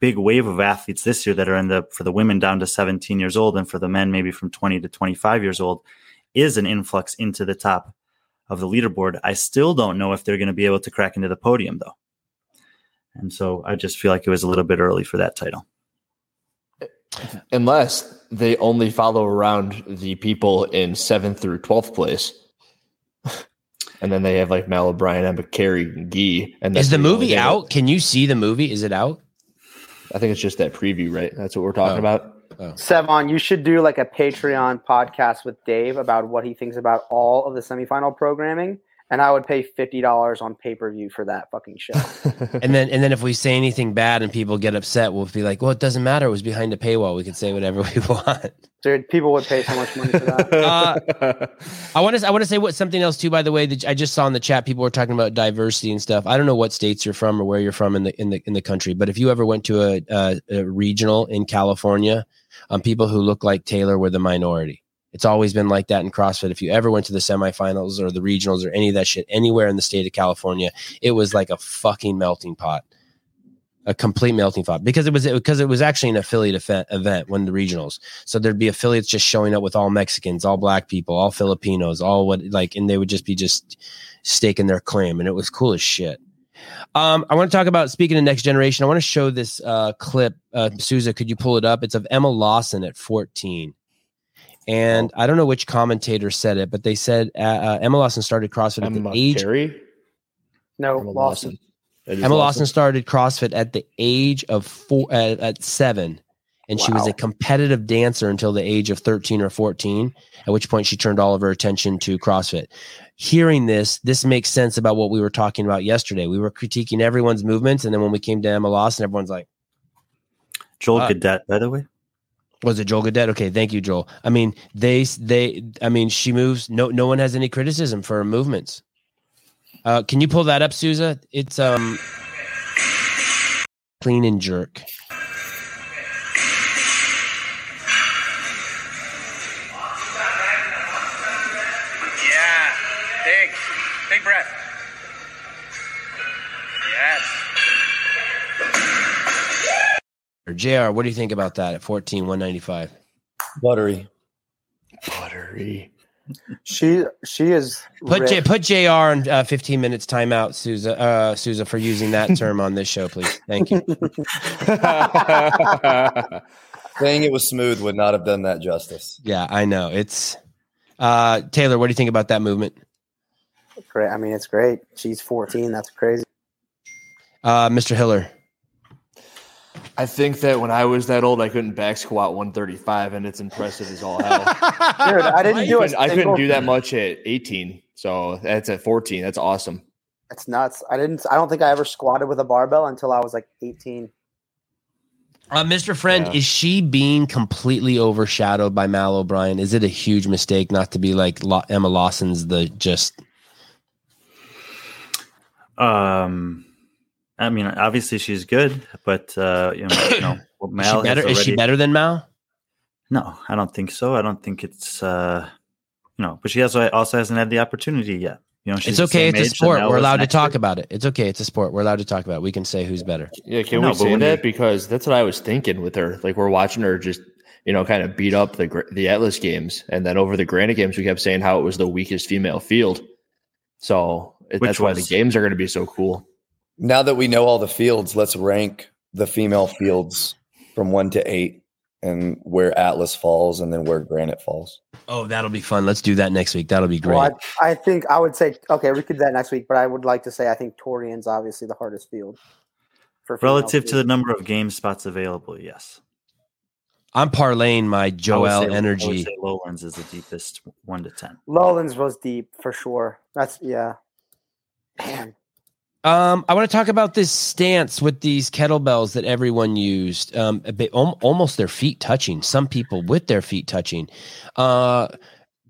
big wave of athletes this year that are in the for the women down to 17 years old and for the men maybe from 20 to 25 years old is an influx into the top of the leaderboard. I still don't know if they're going to be able to crack into the podium though. And so I just feel like it was a little bit early for that title. unless they only follow around the people in seventh through twelfth place. And then they have like Mal O'Brien, Emma Carey, and Gee. And is the the movie thing that- out? Can you see the movie? Is it out? I think it's just that preview, right? That's what we're talking Oh. about. Oh. Sevan, you should do like a Patreon podcast with Dave about what he thinks about all of the semifinal programming, and I would pay fifty dollars on pay per view for that fucking show. [laughs] And then and then if we say anything bad and people get upset, we'll be like, well, it doesn't matter. It was behind a paywall. We can say whatever we [laughs] want. Dude, people would pay so much money for that. [laughs] Uh, I want to I want to say what something else too. By the way, that I just saw in the chat, people were talking about diversity and stuff. I don't know what states you're from or where you're from in the in the in the country, but if you ever went to a, a, a regional in California, um, people who look like Taylor were the minority. It's always been like that in CrossFit. If you ever went to the semifinals or the regionals or any of that shit anywhere in the state of California, it was like a fucking melting pot, a complete melting pot because it was because it was actually an affiliate event, event when the regionals. So there'd be affiliates just showing up with all Mexicans, all black people, all Filipinos, all what like, and they would just be just staking their claim, and it was cool as shit. Um, I want to talk about speaking of next generation. I want to show this uh, clip. Uh, Souza, could you pull it up? It's of Emma Lawson at 14. And I don't know which commentator said it, but they said uh, uh, Emma Lawson started CrossFit at the age. Carey? No, Emma Lawson. It is Emma Lawson started CrossFit at the age of four, uh, at seven, and she was a competitive dancer until the age of 13 or 14, at which point she turned all of her attention to CrossFit. Hearing this, this makes sense about what we were talking about yesterday. We were critiquing everyone's movements, and then when we came to Emma Lawson, everyone's like, Joel Uh, Gadet, by the way. Was it Joel Gadet? Okay, thank you, Joel. I mean, they they I mean, she moves. No, no one has any criticism for her movements. Uh, can you pull that up, Souza? It's um clean and jerk. Or Jr. What do you think about that at 14, 195? Buttery. Buttery. She she is Put J, put Jr. on uh, 15 minutes timeout, Souza. Uh, Souza for using that [laughs] term on this show, please. Thank you. [laughs] Saying it was smooth would not have done that justice. Yeah, I know. It's uh, Taylor. What do you think about that movement? great. I mean, it's great. She's 14. That's crazy. Uh, Mr. Hiller. I think that when I was that old, I couldn't back squat 135, and it's impressive as all hell. [laughs] Dude, I didn't I do couldn't, a I couldn't do that much at 18, so that's at 14. That's awesome. It's nuts. I didn't. I don't think I ever squatted with a barbell until I was like 18. Uh, Mr. Friend, Yeah. is she being completely overshadowed by Mal O'Brien? Is it a huge mistake not to be like Lo- Emma Lawson's the just? Um, I mean, obviously she's good, but uh, you know, you know [clears throat] what Is Mal she has better? Is she better than Mal? No, I don't think so. I don't think it's uh, you know, but she also also hasn't had the opportunity yet. You know, she's It's okay. It's a sport. We're allowed to talk year. about it. It's okay. It's a sport. We're allowed to talk about it. We can say who's better. Yeah, can No, we say that? Because that's what I was thinking with her. Like we're watching her just, you know, kind of beat up the the Atlas games, and then over the Granite games, we kept saying how it was the weakest female field. So it- Which that's why the games are going to be so cool. Now that we know all the fields, let's rank the female fields from one to eight and where Atlas falls and then where Granite falls. Oh, that'll be fun. Let's do that next week. That'll be great. Well, I, I think I would say okay. We could do that next week, but I would like to say I think Torian's obviously the hardest field. For female Relative to the number of game spots available, yes. I'm parlaying my I would Joel say- I would energy. say Lowlands is the deepest, one to ten. Lowlands was deep for sure. That's yeah. Man, Um, I want to talk about this stance with these kettlebells that everyone used. Um, a bit, al- almost their feet touching. Some people with their feet touching. Uh,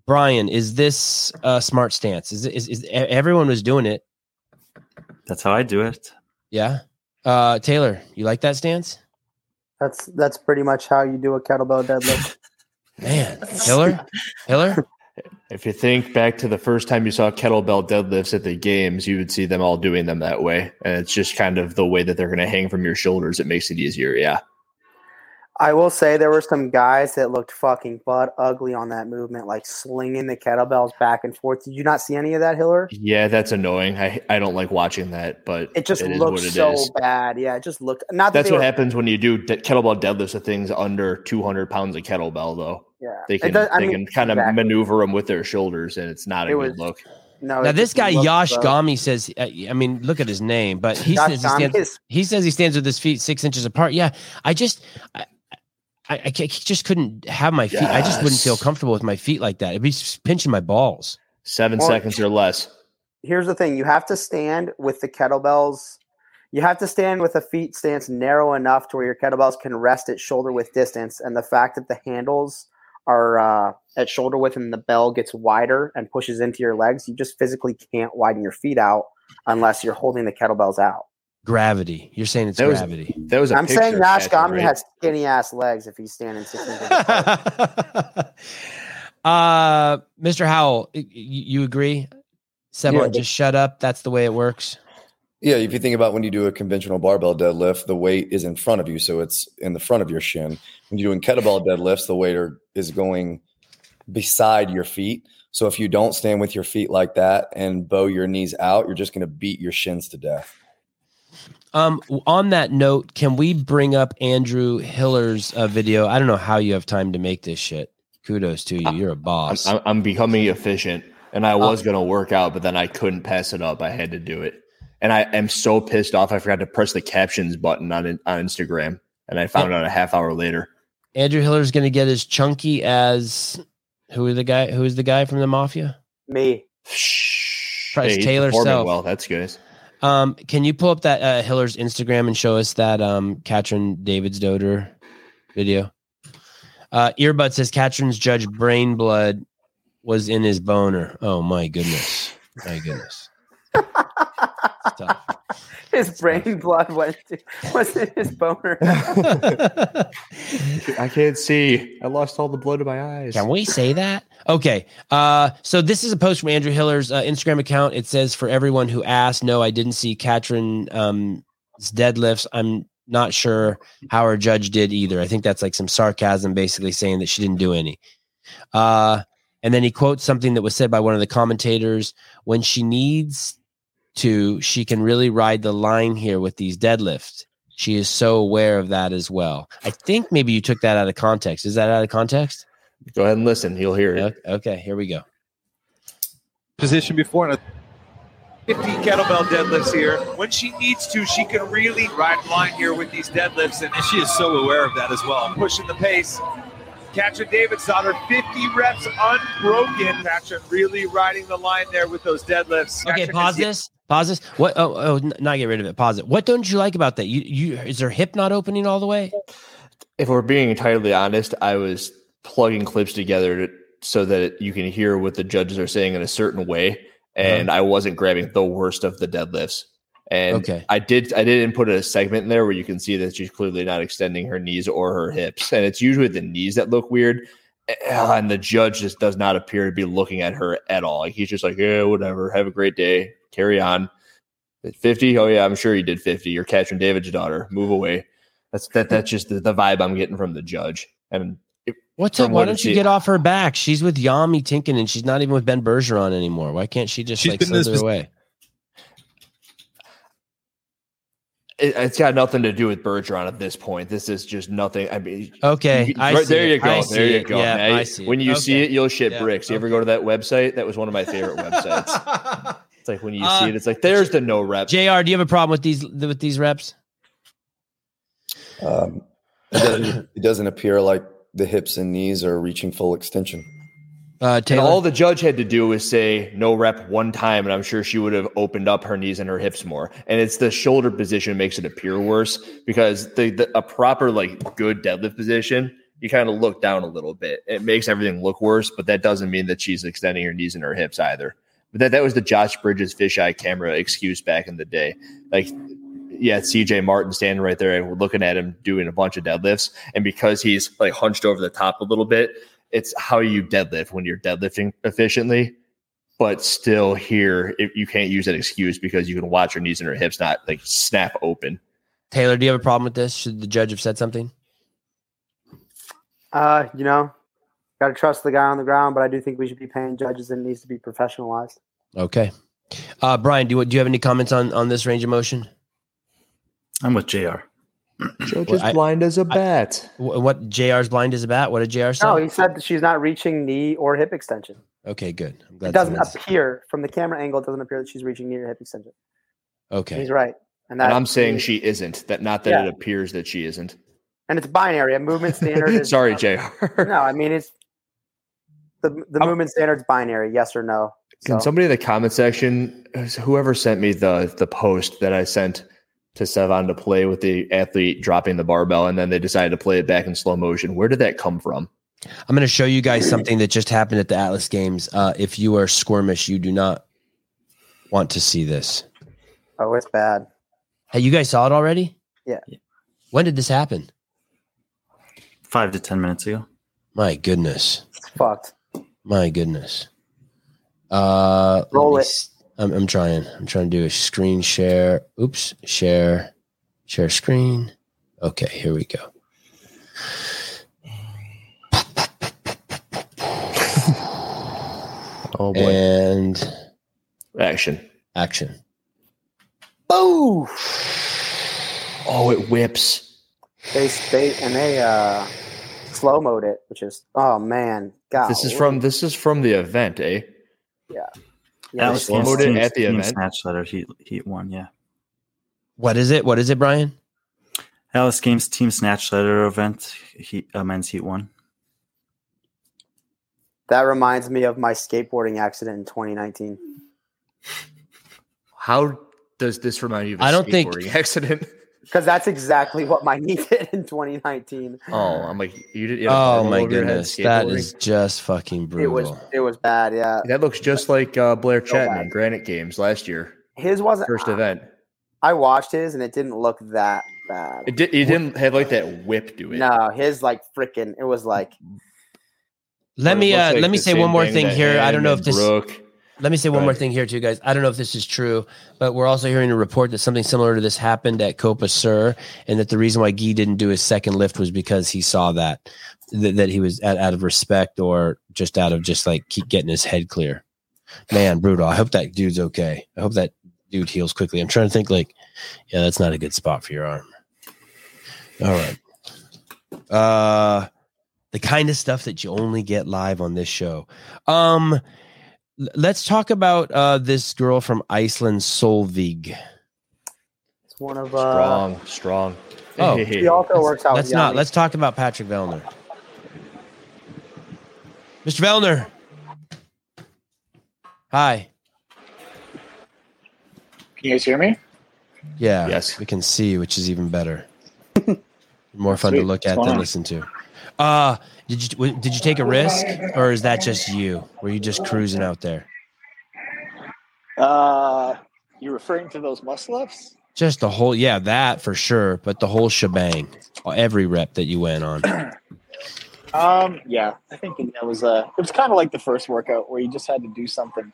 Brian, is this a smart stance? Is, is is everyone was doing it? That's how I do it. Yeah. Uh, Taylor, you like that stance? That's that's pretty much how you do a kettlebell deadlift. [laughs] Man, Hiller, Hiller. If you think back to the first time you saw kettlebell deadlifts at the games, you would see them all doing them that way. And it's just kind of the way that they're going to hang from your shoulders. It makes it easier. Yeah. I will say there were some guys that looked fucking butt ugly on that movement, like slinging the kettlebells back and forth. Did you not see any of that, Hiller? Yeah, that's annoying. I, I don't like watching that, but It just is looked what it so is. bad. Yeah, it just looked. Not that That's what were- happens when you do de- kettlebell deadlifts of things under 200 pounds of kettlebell, though. Yeah, They can, does- they mean, can kind of maneuver them with their shoulders, and it's not a It good was- look. No, Now this guy looked Yash rough. Gami says. uh, I mean, look at his name, but he Yash says he stands. is- He says he stands with his feet six inches apart. Yeah, I just, I, I, I just couldn't have my feet. I just wouldn't feel comfortable with my feet like that. It'd be pinching my balls. Seven Well- seconds or less. here's the thing you have to stand with the kettlebells you have to stand with a feet stance narrow enough to where your kettlebells can rest at shoulder width distance and the fact that the handles are uh, at shoulder width and the bell gets wider and pushes into your legs you just physically can't widen your feet out unless you're holding the kettlebells out Gravity. You're saying it's That was- gravity. That was a i'm saying picture Nash catcher, Gami right? has skinny ass legs if he's standing six inches apart. [laughs] uh, Mr. Howell, y- y- you agree? Sevan, Yeah, just shut up. That's the way it works. Yeah, if you think about when you do a conventional barbell deadlift, the weight is in front of you, so it's in the front of your shin. When you're doing kettlebell deadlifts, the weight are, is going beside your feet. So if you don't stand with your feet like that and bow your knees out, you're just going to beat your shins to death. Um, on that note, can we bring up Andrew Hiller's uh, video? I don't know how you have time to make this shit. Kudos to you. You're a I'm, boss. I'm, I'm becoming efficient, and Uh, I was going to work out, but then I couldn't pass it up. I had to do it. And I am so pissed off. I forgot to press the captions button on, on Instagram, and I found out a half hour later. Andrew Hiller's is going to get as chunky as who is the guy? Who is the guy from the mafia? me Price he's Taylor performing self. Well, that's good. Um, can you pull up that uh, Hiller's Instagram and show us that um Katrin Davidsdottir video? Uh, Earbud says Katrin's judge brain blood was in his boner. Oh my goodness, my goodness. [laughs] It's tough. [laughs] his brain blood went to, was in his boner [laughs] [laughs] I can't see. I lost all the blood in my eyes. Can we say that? Okay. Uh, so this is a post from Andrew Hiller's uh, Instagram account. It says, "For everyone who asked, no, I didn't see Katrin um, deadlifts. I'm not sure how our judge did either. I think that's like some sarcasm, basically saying that she didn't do any." Uh, and then he quotes something that was said by one of the commentators: "When she needs to, she can really ride the line here with these deadlifts." She is so aware of that as well. I think maybe you took that out of context. Is that out of context? Go ahead and listen. You'll hear it. Okay, okay, here we go. position before. And a 50 kettlebell deadlifts here. When she needs to, she can really ride the line here with these deadlifts, and she is so aware of that as well. Pushing the pace. Katrin Davidsdottir, 50 reps unbroken. Katrin really riding the line there with those deadlifts. Okay, Katrin pause is- this. Pause this. What? Oh, oh, not get rid of it. Pause it. What don't you like about that? You, you is her hip not opening all the way? If we're being entirely honest, I was plugging clips together to, so that you can hear what the judges are saying in a certain way, and I wasn't grabbing the worst of the deadlifts. And Okay. I did I did input a segment in there where you can see that she's clearly not extending her knees or her hips, and it's usually the knees that look weird. Eh, And the judge just does not appear to be looking at her at all. Like he's just like, yeah, whatever. Have a great day. Carry on. 50? Oh yeah, I'm sure he did 50. You're Katrin Davidsdottir. Move away. That's that that's just the, the vibe I'm getting from the judge. And it, What's up? Why what don't it you get off her back? She's with Jami Tikkanen, and she's not even with Ben Bergeron anymore. Why can't she just She's like been in slither away? it, it's got nothing to do with Bergeron at this point. This is just nothing. I mean, Okay, you- I right, see there you go. I There you go. Yeah, Now, I see. When you see it, you'll shit Yeah, bricks. You ever go to that website? That was one of my favorite websites. [laughs] It's like when you Uh, see it, it's like there's the no rep. Jr. Do you have a problem with these with these reps? Um, it, doesn't, it doesn't appear like the hips and knees are reaching full extension. Uh, And all the judge had to do was say no rep one time, and I'm sure she would have opened up her knees and her hips more. And it's the shoulder position makes it appear worse because the, the a proper like good deadlift position, you kind of look down a little bit. It makes everything look worse, but that doesn't mean that she's extending her knees and her hips either. But that that was the Josh Bridges fisheye camera excuse back in the day. Like, yeah, CJ Martin standing right there, and we're looking at him doing a bunch of deadlifts, and because he's like hunched over the top a little bit, it's how you deadlift when you're deadlifting efficiently. But still, here if you can't use that excuse because you can watch your knees and her hips not like snap open. Taylor, do you have a problem with this? Should the judge have said something? Uh, you know, got to trust the guy on the ground, but I do think we should be paying judges and it needs to be professionalized. Okay. Uh, Brian, do you, do you have any comments on, on this range of motion? I'm with JR. Judge Well, is I- blind as a bat. Wh- What JR's blind is about? What did JR say? No, he said that she's not reaching knee or hip extension. okay, good. I'm glad It doesn't someone's- appear from the camera angle. It doesn't appear that she's reaching knee or hip extension. Okay. He's right, and that and I'm saying she isn't. That not that Yeah. it appears that she isn't. and it's binary. A movement standard [laughs] is Sorry, Jr. No, I mean it's the the movement standard's binary. Yes or no. Can somebody in the comment section, whoever sent me the the post that I sent to Sevan to play with the athlete dropping the barbell, and then they decided to play it back in slow motion. Where did that come from? I'm going to show you guys something that just happened at the Atlas Games. Uh, if you are squirmish, you do not want to see this. Oh, it's bad. Hey, you guys saw it already? Yeah. When did this happen? Five to 10 minutes ago. My goodness. It's fucked. My goodness. Uh, Roll it. s- I'm, I'm trying. I'm trying to do a screen share. Oops. Share. Share screen. Okay, here we go. [laughs] Oh boy, And action! action. Boo! Oh, it whips. They they and they uh slow mode it, which is oh man, God. This is from this is from the event, eh? yeah, Alex slow Games mode it team- at the team event? Snatch letter heat heat one, yeah. What is it? What is it, Brian? Atlas Games team snatch ladder event heat uh, men's heat one. that reminds me of my skateboarding accident in 2019. How does this remind you of a I don't think- skateboarding accident? [laughs] Because that's exactly what my knee [laughs] did in 2019. Oh, I'm like you did. you had Oh my over your head goodness. that is just fucking brutal. It was it was bad. Yeah, That looks just like uh, Blair So in Granite Games last year, his wasn't. first event. I watched his and it didn't look that bad. It, did, it didn't have like that whip to it. No, his like freaking. It was like let me uh, like let me say one more thing thing here. I don't know if and this Brooke- Let me say one Go more thing here, too, guys. I don't know if this is true, but we're also hearing a report that something similar to this happened at Copa Sur, and that the reason why Guy didn't do his second lift was because he saw that that, that he was out, out of respect or just out of just like keep getting his head clear. Man, brutal. I hope that dude's okay. I hope that dude heals quickly. I'm trying to think like, yeah, that's not a good spot for your arm. All right. Uh the kind of stuff that you only get live on this show. Um let's talk about uh, this girl from Iceland, Sólveig. it's one of uh. strong, strong. Oh, Hey, He also works out. Let's with not. Yanni. Let's talk about Patrick Vellner. Mr. Vellner. Hi. Can you guys hear me? Yeah. Yes. We can see, which is even better. [laughs] More fun to look at going than on? listen to. Uh did you did you take a risk, or is that just you? Were you just cruising out there? Uh, you're referring to those muscle ups? Just the whole, yeah, that for sure, but the whole shebang, every rep that you went on. Um, yeah, I think that was uh, it was kind of like the first workout where you just had to do something.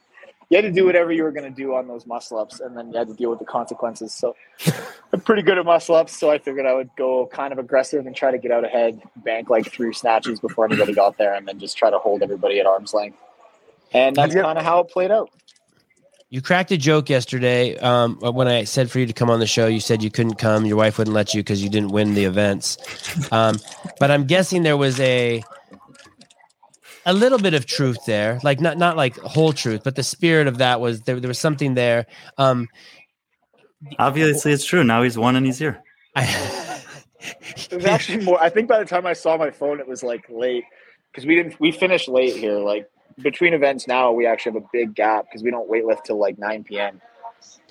You had to do whatever you were going to do on those muscle ups, and then you had to deal with the consequences. So I'm pretty good at muscle ups, so I figured I would go kind of aggressive and try to get out ahead, bank like three snatches before anybody got there, and then just try to hold everybody at arm's length. And that's Yep. kind of how it played out. You cracked a joke yesterday um, when I said for you to come on the show. You said you couldn't come. Your wife wouldn't let you because you didn't win the events. Um, but I'm guessing there was a a little bit of truth there, like not not like whole truth, but the spirit of that was there. There was something there. Um, Obviously, it's true. Now he's one and he's here. I, [laughs] It was actually more. I think by the time I saw my phone, it was like late because we didn't. We finished late here, like between events now, we actually have a big gap because we don't wait weightlift till like 9 p.m.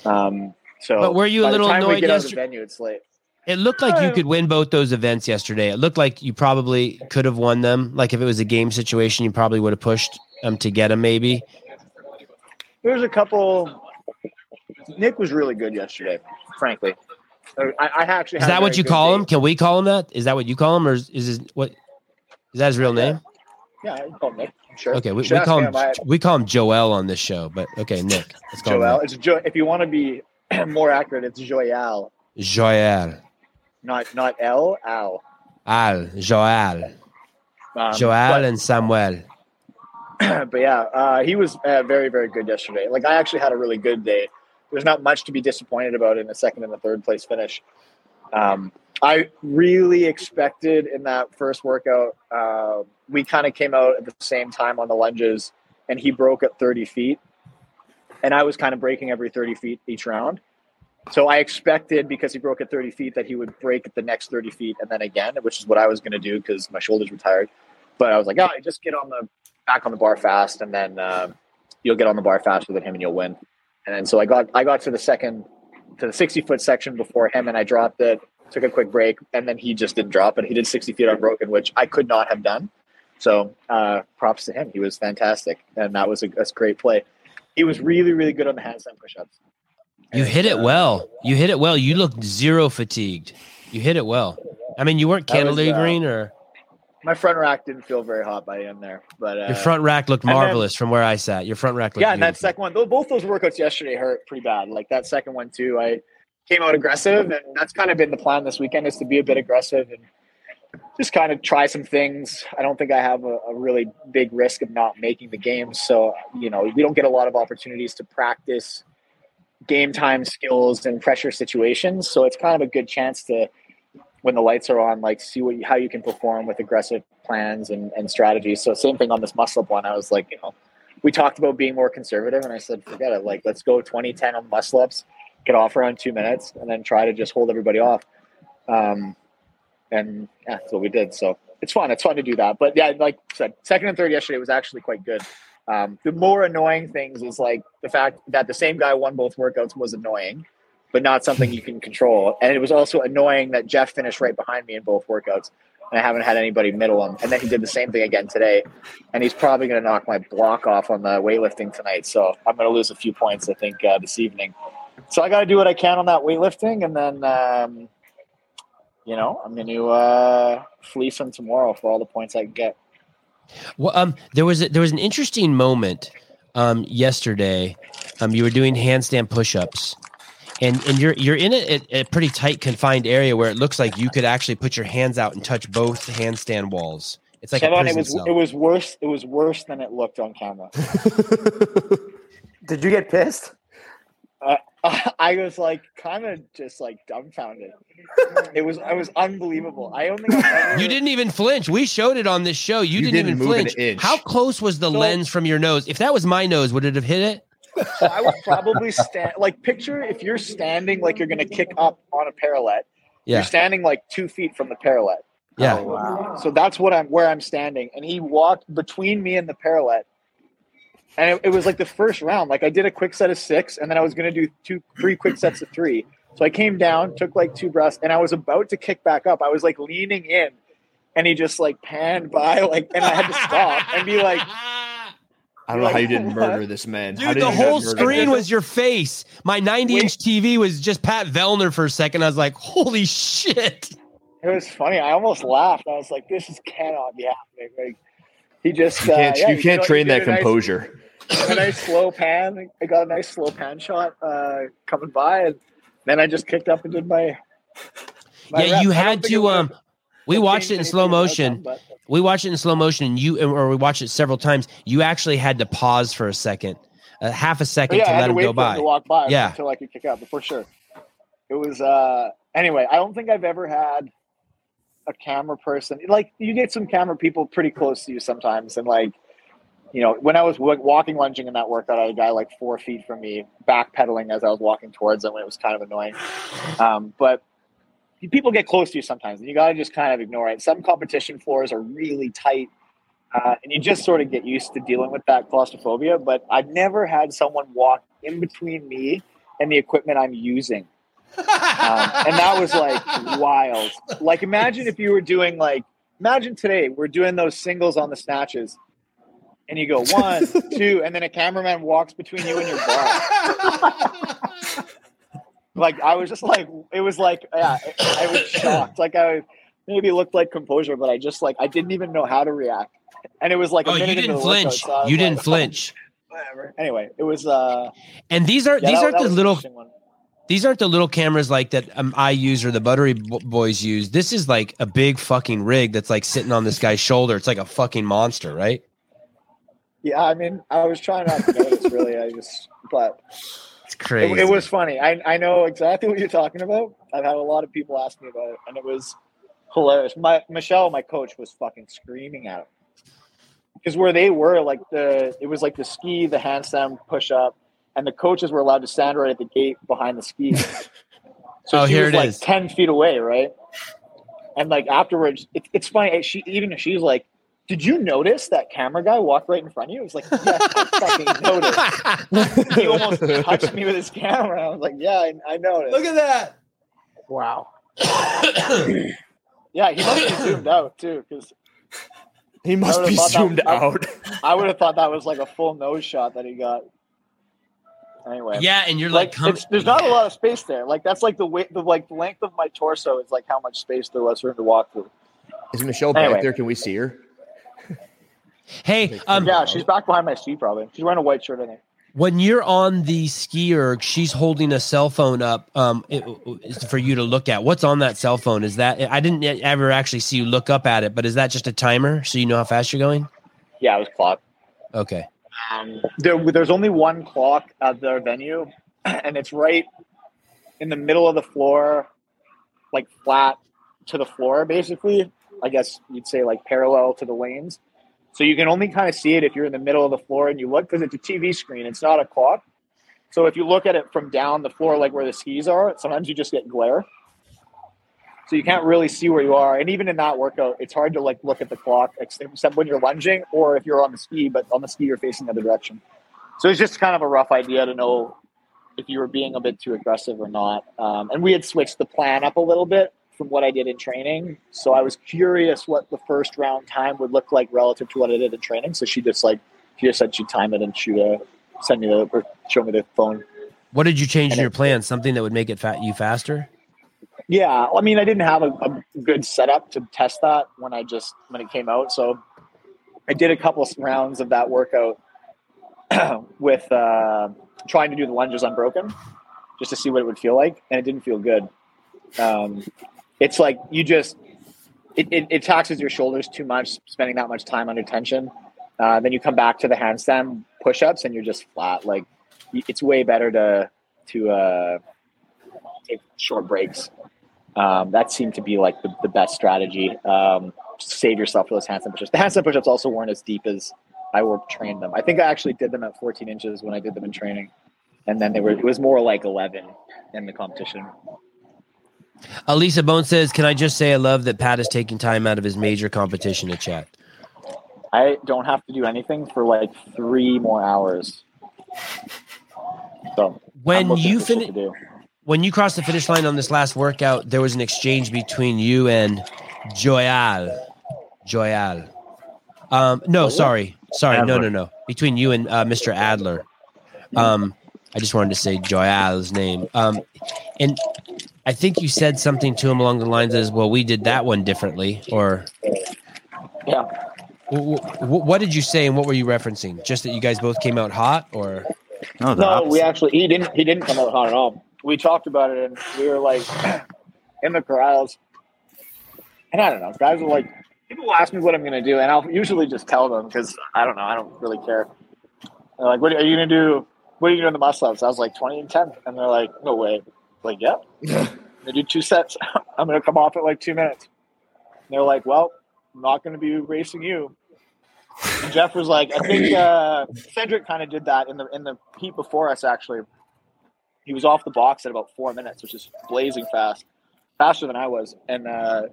Um, so, But were you a little time we annoyed get out of the venue, it's late. It looked like you could win both those events yesterday. It looked like you probably could have won them. Like if it was a game situation, you probably would have pushed them to get them. Maybe. There's a couple. Nick was really good yesterday, frankly. I, I actually Is that what you call day. him? Can we call him that? Is that what you call him, or is, is his what? Is that his real name? Yeah, I call him Nick. Sure. Okay, we, we call him I- we call him Joel on this show, but okay, Nick. Let's call Joel. him It's jo- if you want to be [clears throat] more accurate, it's Joel, Nick. Not not L. Al. Al. Joel. Um, Joel but- and Samuel. [clears throat] but yeah, uh, he was uh, very, very good yesterday. Like I actually had a really good day. There's not much to be disappointed about in the second and the third place finish. Um, I really expected in that first workout, uh, we kind of came out at the same time on the lunges, and he broke at 30 feet, and I was kind of breaking every 30 feet each round. So I expected because he broke at 30 feet that he would break at the next 30 feet and then again, which is what I was going to do because my shoulders were tired. But I was like, oh, just get on the back on the bar fast, and then uh, you'll get on the bar faster than him, and you'll win. And then so I got I got to the second to the sixty foot section before him, and I dropped it, took a quick break, and then he just didn't drop it. He did sixty feet unbroken, which I could not have done. So uh, props to him. He was fantastic, and that was a, a great play. He was really really good on the handstand push You hit it well. You hit it well. You looked zero fatigued. You hit it well. I mean, you weren't was, uh, cantilevering or My front rack didn't feel very hot by the end there, but uh, your front rack looked and then- marvelous from where I sat. Your front rack looked yeah, and that second one, tho- both those workouts yesterday hurt pretty bad. Like that second one too, I came out aggressive, and that's kind of been the plan this weekend is to be a bit aggressive and just kind of try some things. I don't think I have a, a really big risk of not making the game, so you know we don't get a lot of opportunities to practice game time skills and pressure situations. So it's kind of a good chance to when the lights are on, like see what how you can perform with aggressive plans and, and strategies. So same thing on this muscle up one. I was like, you know, we talked about being more conservative, and I said, forget it. Like, let's go 20 10 on muscle ups, get off around two minutes, and then try to just hold everybody off. Um, and yeah, that's what we did. So it's fun. It's fun to do that. But yeah, like I said, second and third yesterday was actually quite good. Um, the more annoying things is like the fact that the same guy won both workouts was annoying, but not something you can control. And it was also annoying that Jeff finished right behind me in both workouts. And I haven't had anybody middle him. And then he did the same thing again today. And he's probably going to knock my block off on the weightlifting tonight. So I'm going to lose a few points, I think, uh, this evening. So I got to do what I can on that weightlifting. And then, um, you know, I'm going to uh, fleece him tomorrow for all the points I can get. Well, um, there was a, there was an interesting moment um yesterday. Um, you were doing handstand push-ups, and and you're you're in a, a, a pretty tight confined area where it looks like you could actually put your hands out and touch both handstand walls. It's like a Kevin, it was cell. it was worse. It was worse than it looked on camera. [laughs] Did you get pissed? [laughs] I was like kind of just like dumbfounded. It was I was unbelievable. I only got ever, You didn't even flinch. We showed it on this show. You, You didn't, didn't even flinch. How close was the So- lens from your nose? If that was my nose, would it have hit it? So I would probably stand like picture if you're standing like you're gonna kick up on a parallel. Yeah. You're standing like two feet from the parallel. Yeah. Oh, wow. So that's what I'm where I'm standing. And he walked between me and the parallel. And it, it was like the first round. Like I did a quick set of six, and then I was gonna do two, three quick sets of three. So I came down, took like two breaths, and I was about to kick back up. I was like leaning in, and he just like panned by, like, and I had to stop and be like, I don't know how you didn't What? [laughs] murder this man. How Dude, did the whole screen him? was your face. My 90 inch TV was just Pat Vellner for a second. I was like, holy shit. it was funny. I almost laughed. I was like, this is cannot be happening. Like he just You can't, uh, yeah, you can't train that a nice- composure. A nice slow pan. I got a nice slow pan shot uh, coming by, and then I just kicked up and did my. my yeah, rep. you had to. Um, we watched it in slow in the outcome, motion. but- We watched it in slow motion, and you, or we watched it several times. You actually had to pause for a second, a half a second yeah, to let to him go him by. to walk by Yeah. until I could kick up, for sure. It was uh anyway. I don't think I've ever had a camera person like you get some camera people pretty close to you sometimes, and like you know when I was walking lunging in that workout, I had a guy like four feet from me backpedaling as I was walking towards him, it was kind of annoying. Um, but people get close to you sometimes, and you got to just kind of ignore it. Some competition floors are really tight. uh, and you just sort of get used to dealing with that claustrophobia. But I've never had someone walk in between me and the equipment I'm using, um, and that was like wild. Like imagine if you were doing like imagine today we're doing those singles on the snatches. And you go one, [laughs] two, and then a cameraman walks between you and your bar. like I was just like it was like yeah, I was shocked. Like I maybe looked like composure, but I just like I didn't even know how to react. And it was like a Oh, you didn't the workout, flinch. so You didn't like, flinch. Whatever. Anyway, it was uh And these are yeah, these that- aren't that the little these aren't the little cameras like that um, I use or the Buttery b- Boys use. This is like a big fucking rig that's like sitting on this guy's shoulder. It's like a fucking monster, right? Yeah, I mean, I was trying not to notice really. I just but It's it, crazy. it was funny. I I know exactly what you're talking about. I've had a lot of people ask me about it, and it was hilarious. My Michelle, my coach, was fucking screaming at him because where they were, like the it was like the ski, the handstand, push up, and the coaches were allowed to stand right at the gate behind the ski. [laughs] So Oh, she here was it like is. ten feet away, right? And like afterwards, it, it's funny. She even if she's like, "Did you notice that camera guy walked right in front of you?" I was like, "Yes, I fucking [laughs] noticed." [laughs] he almost touched me with his camera. I was like, "Yeah, I, I noticed." Look at that. Wow. [coughs] Yeah, he must be zoomed out too, because He must be thought that- zoomed I- out. I would have thought that was like a full nose shot that he got. Anyway, yeah, and you're like, like there's not a lot of space there. Like that's like the weight, the like the length of my torso is like how much space there was for him to walk through. Is Michelle Anyway. back there? Can we see her? Hey, um, yeah, she's back behind my seat probably. She's wearing a white shirt. I think. when you're on the ski erg, she's holding a cell phone up um, it- it's for you to look at. What's on that cell phone? Is that I didn't ever actually see you look up at it, but is that just a timer so you know how fast you're going? Yeah, it was clock. Okay. Um, there, there's only one clock at their venue, [clears throat] and it's right in the middle of the floor, like flat to the floor, basically. I guess you'd say like parallel to the lanes. So you can only kind of see it if you're in the middle of the floor and you look because it's a TV screen. It's not a clock. So if you look at it from down the floor, like where the skis are, sometimes you just get glare. So you can't really see where you are. And even in that workout, it's hard to like look at the clock except when you're lunging or if you're on the ski, but on the ski you're facing the other direction. So it's just kind of a rough idea to know if you were being a bit too aggressive or not. Um, and we had switched the plan up a little bit from what I did in training. So I was curious what the first round time would look like relative to what I did in training. So she just like she just said she'd time it and shoot a send me the or show me the phone. What did you change in your it- plan? Something that would make it fat you faster? Yeah, I mean, I didn't have a, a good setup to test that when I just when it came out. So I did a couple rounds of that workout [clears throat] with uh, trying to do the lunges unbroken, just to see what it would feel like, and it didn't feel good. Um, it's like you just it, it, it taxes your shoulders too much, spending that much time under tension. Uh, then you come back to the handstand push-ups, and you're just flat. Like it's way better to to uh, take short breaks. Um, that seemed to be like the, the best strategy. Um, save yourself for those handstand push-ups. The handstand push-ups also weren't as deep as I were trained them. I think I actually did them at 14 inches when I did them in training, and then they were it was more like 11 in the competition. Elisa Bone says, "Can I just say I love that Pat is taking time out of his major competition to chat." I don't have to do anything for like three more hours. So When you finish, when you crossed the finish line on this last workout, there was an exchange between you and Joyal. Joyal. Um, no, sorry, sorry, no, no, no. Between you and uh, Mr. Adler. Um, I just wanted to say Joyal's name. Um, and I think you said something to him along the lines as, "Well, we did that one differently," or Yeah. w- w- what did you say and what were you referencing? Just that you guys both came out hot, or No, No, opposite. we actually he didn't he didn't come out hot at all. We talked about it and we were like [clears throat] in the corrals. And I don't know, guys are like people ask me what I'm gonna do, and I'll usually just tell them because I don't know, I don't really care. They're like, "What are you gonna do? What are you going to doing the muscle ups?" I was like, 20 and 10, and they're like, "No way!" Like, "Yeah, gonna do two sets. [laughs] I'm gonna come off at like two minutes." And they're like, "Well, I'm not gonna be racing you." And Jeff was like, I think uh, Cedric kind of did that in the in the heat before us. Actually, he was off the box at about four minutes, which is blazing fast, faster than I was. And uh,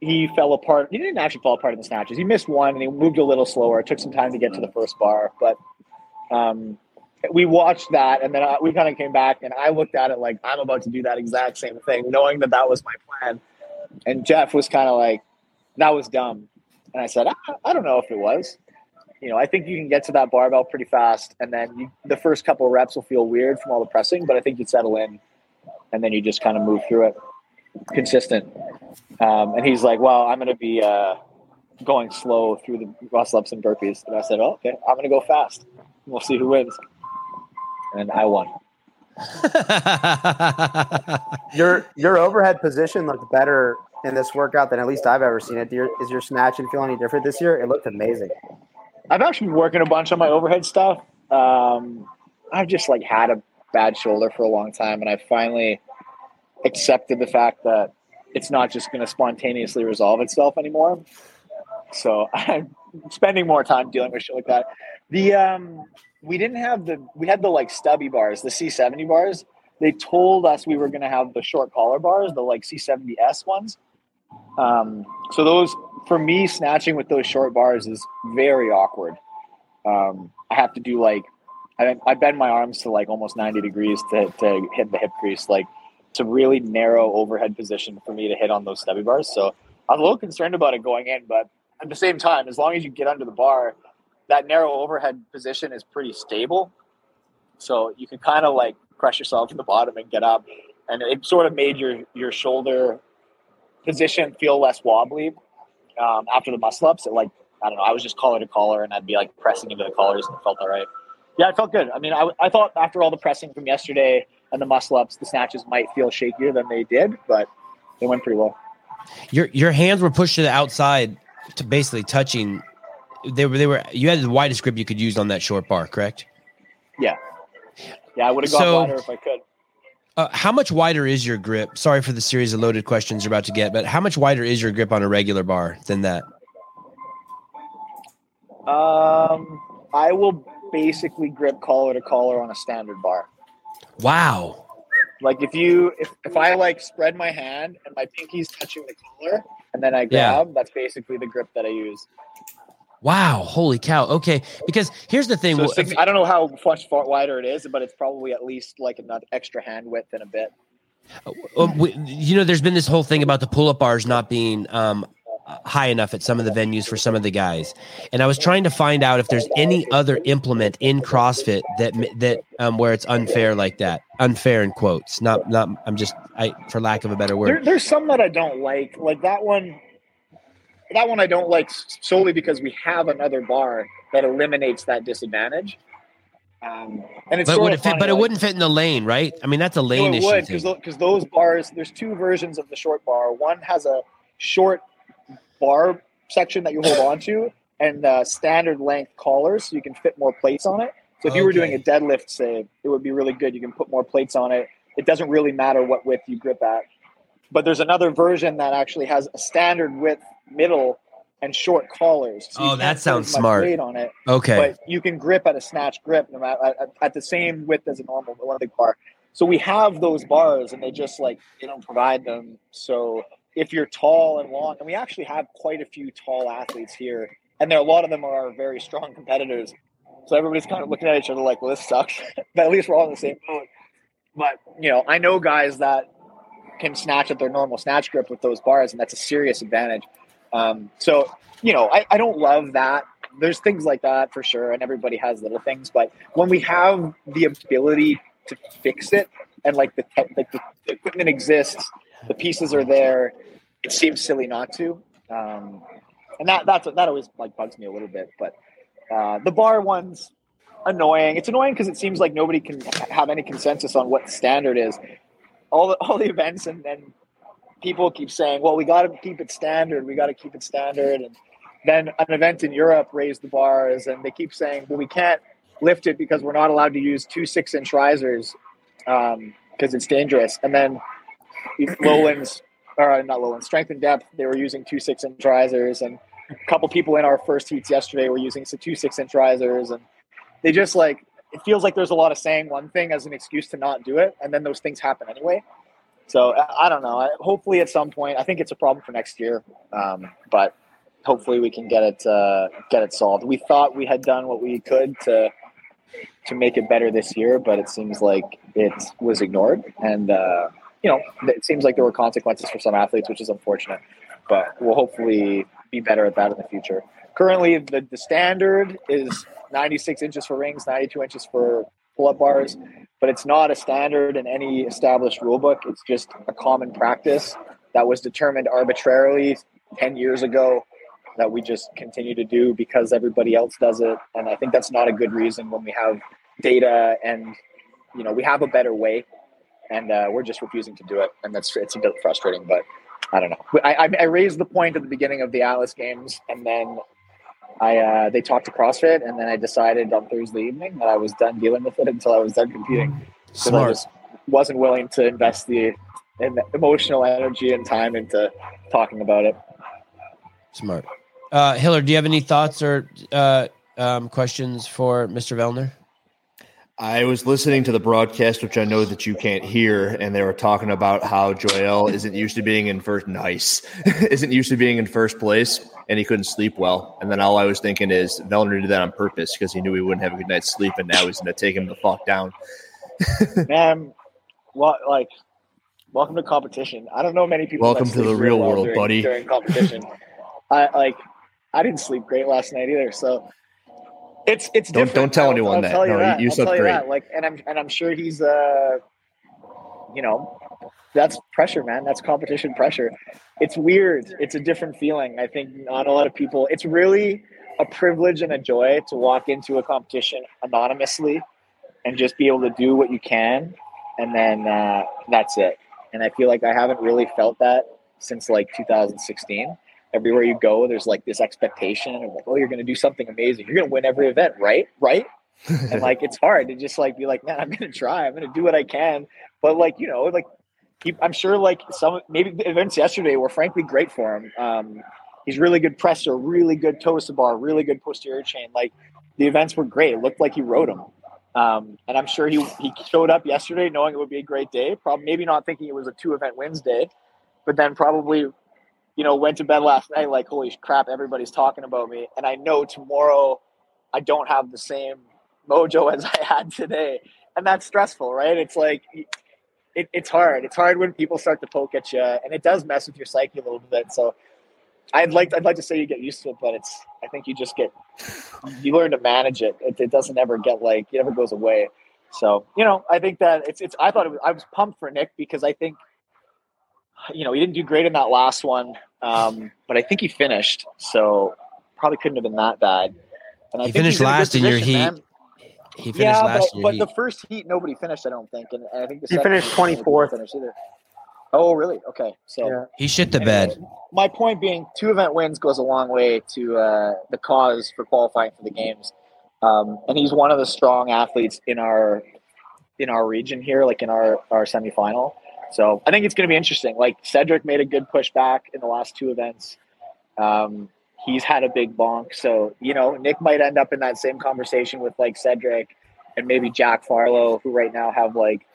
he fell apart. He didn't actually fall apart in the snatches. He missed one and he moved a little slower. It took some time to get to the first bar, but um, we watched that and then I, we kind of came back and I looked at it like I'm about to do that exact same thing, knowing that that was my plan. And Jeff was kind of like, "That was dumb," and I said, I, "I don't know if it was." You know, I think you can get to that barbell pretty fast, and then you, the first couple of reps will feel weird from all the pressing, but I think you settle in, and then you just kind of move through it, consistent. Um, and he's like, "Well, I'm going to be uh, going slow through the muscle ups and burpees," and I said, oh, "Okay, I'm going to go fast. We'll see who wins." And I won. [laughs] Your your overhead position looked better in this workout than at least I've ever seen it. Do your, is your snatching feel any different this year? It looked amazing. I've actually been working a bunch on my overhead stuff. Um, I've just like had a bad shoulder for a long time, and I finally accepted the fact that it's not just going to spontaneously resolve itself anymore. So [laughs] I'm spending more time dealing with shit like that. The um, we didn't have the we had the like stubby bars, the C70 bars. They told us we were to have the short collar bars, the like C70S ones. Um, so those for me snatching with those short bars is very awkward. Um, I have to do like I, I bend my arms to like almost 90 degrees to, to hit the hip crease. Like it's a really narrow overhead position for me to hit on those stubby bars. So I'm a little concerned about it going in, but at the same time, as long as you get under the bar, that narrow overhead position is pretty stable. So you can kind of like press yourself to the bottom and get up. And it sort of made your your shoulder position feel less wobbly um, after the muscle ups. It like I don't know. I was just collar to collar, and I'd be like pressing into the collars, and it felt all right. Yeah, it felt good. I mean, I, I thought after all the pressing from yesterday and the muscle ups, the snatches might feel shakier than they did, but they went pretty well. Your your hands were pushed to the outside to basically touching. They were they were you had the widest grip you could use on that short bar, correct? Yeah, yeah. I would have gone So- wider if I could. Uh, how much wider is your grip? Sorry for the series of loaded questions you're about to get, but how much wider is your grip on a regular bar than that? Um, I will basically grip collar to collar on a standard bar. Wow. Like if you if, if I like spread my hand and my pinky's touching the collar and then I Yeah. grab, that's basically the grip that I use. Wow. Holy cow. Okay. Because here's the thing. So six, I don't know how much far wider it is, but it's probably at least like an extra hand width and a bit. Um, you know, there's been this whole thing about the pull-up bars not being um, high enough at some of the venues for some of the guys, and I was trying to find out if there's any other implement in CrossFit that that um, where it's unfair like that. Unfair in quotes. Not not. I'm just I for lack of a better There, word. there's some that I don't like. Like that one, that one I don't like solely because we have another bar that eliminates that disadvantage. Um, and it's But would it fit? But it like- wouldn't fit in the lane, right? I mean, that's a lane it issue. because those bars. There's two versions of the short bar. One has a short bar section that you hold on to, and uh, standard length collars, so you can fit more plates on it. So if you were doing a deadlift, say, it would be really good. You can put more plates on it. It doesn't really matter what width you grip at. But there's another version that actually has a standard width middle and short collars. So Oh, that sounds smart. weight on it Okay. but you can grip at a snatch grip no matter at, at the same width as a normal Olympic bar. So we have those bars, and they just like they don't provide them. So if you're tall and long, and we actually have quite a few tall athletes here, and there a lot of them are very strong competitors. So everybody's kind of looking at each other like, "Well, this sucks," [laughs] but at least we're all in the same boat. But you know, I know guys that can snatch at their normal snatch grip with those bars, and that's a serious advantage. Um, so you know, I, I don't love that. There's things like that for sure, and everybody has little things. But when we have the ability to fix it, and like the te- like the, equipment exists, the pieces are there, it seems silly not to. Um, and that that's that always like bugs me a little bit. But uh, the bar ones annoying. It's annoying because it seems like nobody can have any consensus on what standard is. All the all the events and, and people keep saying, "Well, we got to keep it standard. We got to keep it standard." And then an event in Europe raised the bars, and they keep saying, "Well, we can't lift it because we're not allowed to use two six-inch risers um, because it's dangerous." And then Lowlands, or uh, not Lowlands, Strength in Depth, they were using two six-inch risers, and a couple people in our first heats yesterday were using two six-inch risers, and they just like it feels like there's a lot of saying one thing as an excuse to not do it, and then those things happen anyway. So I, don't know. Hopefully, at some point, I think it's a problem for next year. Um, but hopefully, we can get it uh, get it solved. We thought we had done what we could to to make it better this year, but it seems like it was ignored. And uh, you know, it seems like there were consequences for some athletes, which is unfortunate. But we'll hopefully be better at that in the future. Currently, the, the standard is 96 inches for rings, 92 inches for pull-up bars, but it's not a standard in any established rule book. It's just a common practice that was determined arbitrarily 10 years ago that we just continue to do because everybody else does it. And I think that's not a good reason when we have data and you know we have a better way, and uh, we're just refusing to do it, and that's it's a bit frustrating. But I don't know. I, I, raised the point at the beginning of the Atlas games, and then I uh, they talked to CrossFit, and then I decided on Thursday evening that I was done dealing with it until I was done competing. Because I Smart. just wasn't willing to invest the, the emotional energy and time into talking about it. Smart. Uh, Hiller, do you have any thoughts or uh, um, questions for Mr. Vellner? I was listening to the broadcast, which I know that you can't hear, and they were talking about how Joel isn't used to being in first. Nice, [laughs] isn't used to being in first place, and he couldn't sleep well. And then all I was thinking is Vellner did that on purpose because he knew he wouldn't have a good night's sleep, and now he's going to take him the fuck down. [laughs] Man, well, like, welcome to competition. I don't know many people. Welcome to the real well world, during, buddy. During competition, I like. I didn't sleep great last night either, so it's it's. Don't- different. don't tell I'll- anyone I'll that. Tell you No, you- that. you you great. that. Like, and I'm and I'm sure he's uh, you know, that's pressure, man. That's competition pressure. It's weird. It's a different feeling. I think not a lot of people. It's really a privilege and a joy to walk into a competition anonymously and just be able to do what you can, and then uh, that's it. And I feel like I haven't really felt that since like 2016. Everywhere you go, there's like this expectation of like, oh, you're going to do something amazing. You're going to win every event, right? Right? and like it's hard to just like be like, man, I'm gonna try. I'm gonna do what I can. But like you know, like I'm sure like some maybe the events yesterday were frankly great for him. Um, he's really good presser, really good toe to bar, really good posterior chain. Like the events were great. It looked like he wrote them. Um, and I'm sure he he showed up yesterday knowing it would be a great day. Probably maybe not thinking it was a two event Wednesday, but then probably you know went to bed last night like holy crap everybody's talking about me and I know tomorrow I don't have the same mojo [laughs] as I had today. And that's stressful, right? It's like it, it's hard. It's hard when people start to poke at you, and it does mess with your psyche a little bit. So I'd like I'd like to say you get used to it, but it's I think you just get you learn to manage it. It, it doesn't ever get like it never goes away. So you know, I think that it's it's. I thought it was, I was pumped for Nick because I think you know he didn't do great in that last one, um, but I think he finished. So probably couldn't have been that bad. And I He think finished he's in a last in your heat. man. He finished Yeah, last but, in but heat. the first heat nobody finished. I don't think, and, and I think the He finished 24th. finished either. Oh, really? Okay, so Yeah. he shit the bed. my point being, two event wins goes a long way to uh, the cause for qualifying for the games, um, and he's one of the strong athletes in our in our region here, like in our our semifinal. So I think it's going to be interesting. Like Cedric made a good push back in the last two events. Um, he's had a big bonk, so you know Nick might end up in that same conversation with like Cedric and maybe Jack Farlow, who right now have like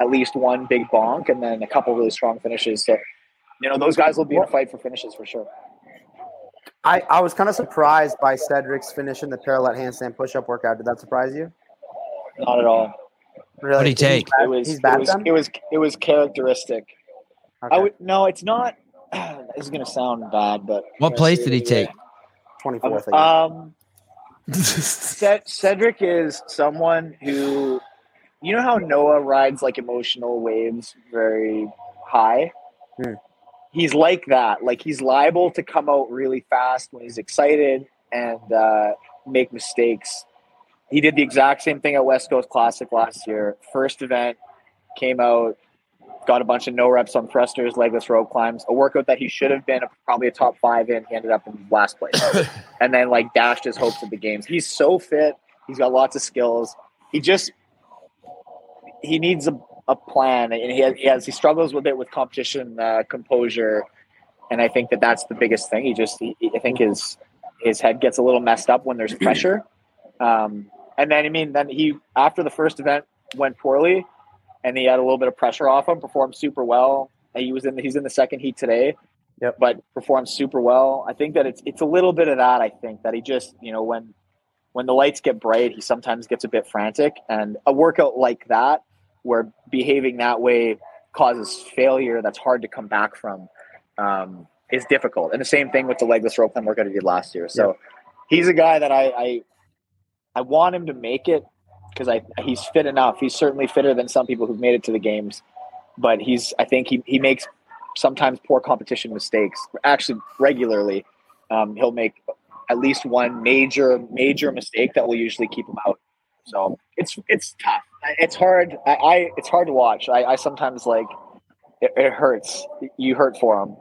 at least one big bonk and then a couple really strong finishes. So you know those guys will be in a fight for finishes for sure. I, I was kind of surprised by Cedric's finish in the parallel handstand push-up workout. Did that surprise you? Not at all. Really? What'd he take? It was He's it was, it was it was characteristic. Okay. I would no, it's not. [clears throat] this is gonna sound bad, but What place did he take? 24th. again. Um, [laughs] Cedric is someone who, you know how Noah rides like emotional waves very high. Hmm. He's like that. Like he's liable to come out really fast when he's excited and uh, make mistakes. He did the exact same thing at West Coast Classic last year. First event came out, got a bunch of no reps on thrusters, legless rope climbs, a workout that he should have been probably a top five in. He ended up in last place [laughs] and then like dashed his hopes at the games. He's so fit. He's got lots of skills. He just he needs a, a plan, and he has, he has he struggles with it with competition uh, composure, and I think that that's the biggest thing. He just he, I think his his head gets a little messed up when there's pressure. Um, and then I mean, then he after the first event went poorly. and he had a little bit of pressure off him. Performed super well. He was in. The, he's in the second heat today. Yep. But performed super well. I think that it's it's a little bit of that. I think that he just you know when when the lights get bright, he sometimes gets a bit frantic, and a workout like that, where behaving that way causes failure that's hard to come back from, um, is difficult. And the same thing with the legless rope climb workout he did last year. So he's a guy that I I, I want him to make it because I he's fit enough. He's certainly fitter than some people who've made it to the games, but he's I think he he makes sometimes poor competition mistakes. Actually, regularly, um, he'll make at least one major major mistake that will usually keep him out. So it's it's tough. It's hard. I, I it's hard to watch. I, I sometimes like it, it hurts. You hurt for him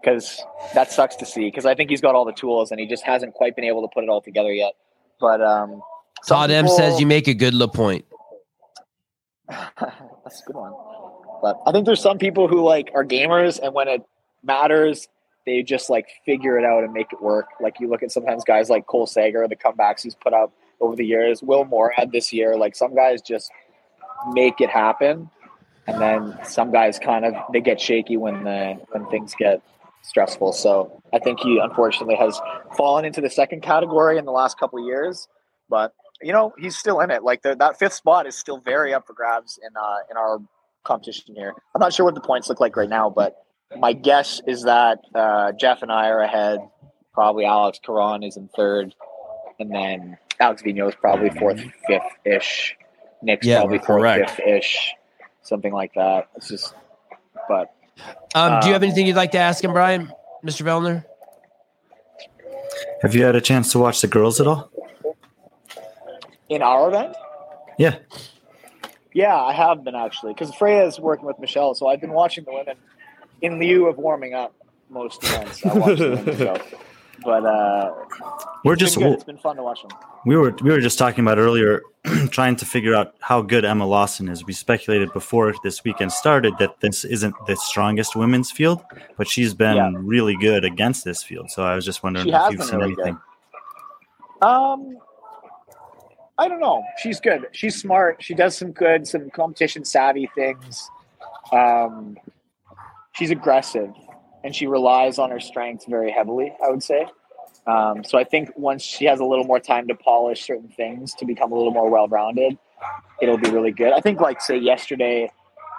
because that sucks to see. Because I think he's got all the tools and he just hasn't quite been able to put it all together yet. But um, Todd M says you make a good Lapointe. [laughs] That's a good one. But I think there's some people who like are gamers, and when it matters, they just like figure it out and make it work. Like you look at sometimes guys like Cole Sager, the comebacks he's put up over the years. Will Moorad this year, like some guys just make it happen, and then some guys kind of they get shaky when the when things get stressful. So I think he unfortunately has fallen into the second category in the last couple of years, but you know he's still in it. Like the, that fifth spot is still very up for grabs in uh, in our competition here. I'm not sure what the points look like right now, but my guess is that uh, Jeff and I are ahead. Probably Alex Caron is in third, and then Alex Vigneault is probably fourth, fifth ish. Nick's Yeah, probably fourth, fifth ish, something like that. It's just, but Um, do you have Um, anything you'd like to ask him, Brian, Mr. Vellner? Have you had a chance to watch the girls at all? in our event, Yeah. Yeah, I have been actually because Freya is working with Michelle, so I've been watching the women in lieu of warming up most events. I watch the women go, [laughs] but uh, We're just been it's been fun to watch them. we were we were just talking about earlier, [clears throat] trying to figure out how good Emma Lawson is. We speculated before this weekend started that this isn't the strongest women's field, but she's been Yeah. really good against this field. So I was just wondering She if you've seen really good. anything. Um, I don't know. She's good. She's smart. She does some good, some competition savvy things. Um, she's aggressive, and she relies on her strengths very heavily. I would say. Um, so I think once she has a little more time to polish certain things to become a little more well-rounded, it'll be really good. I think, like say yesterday,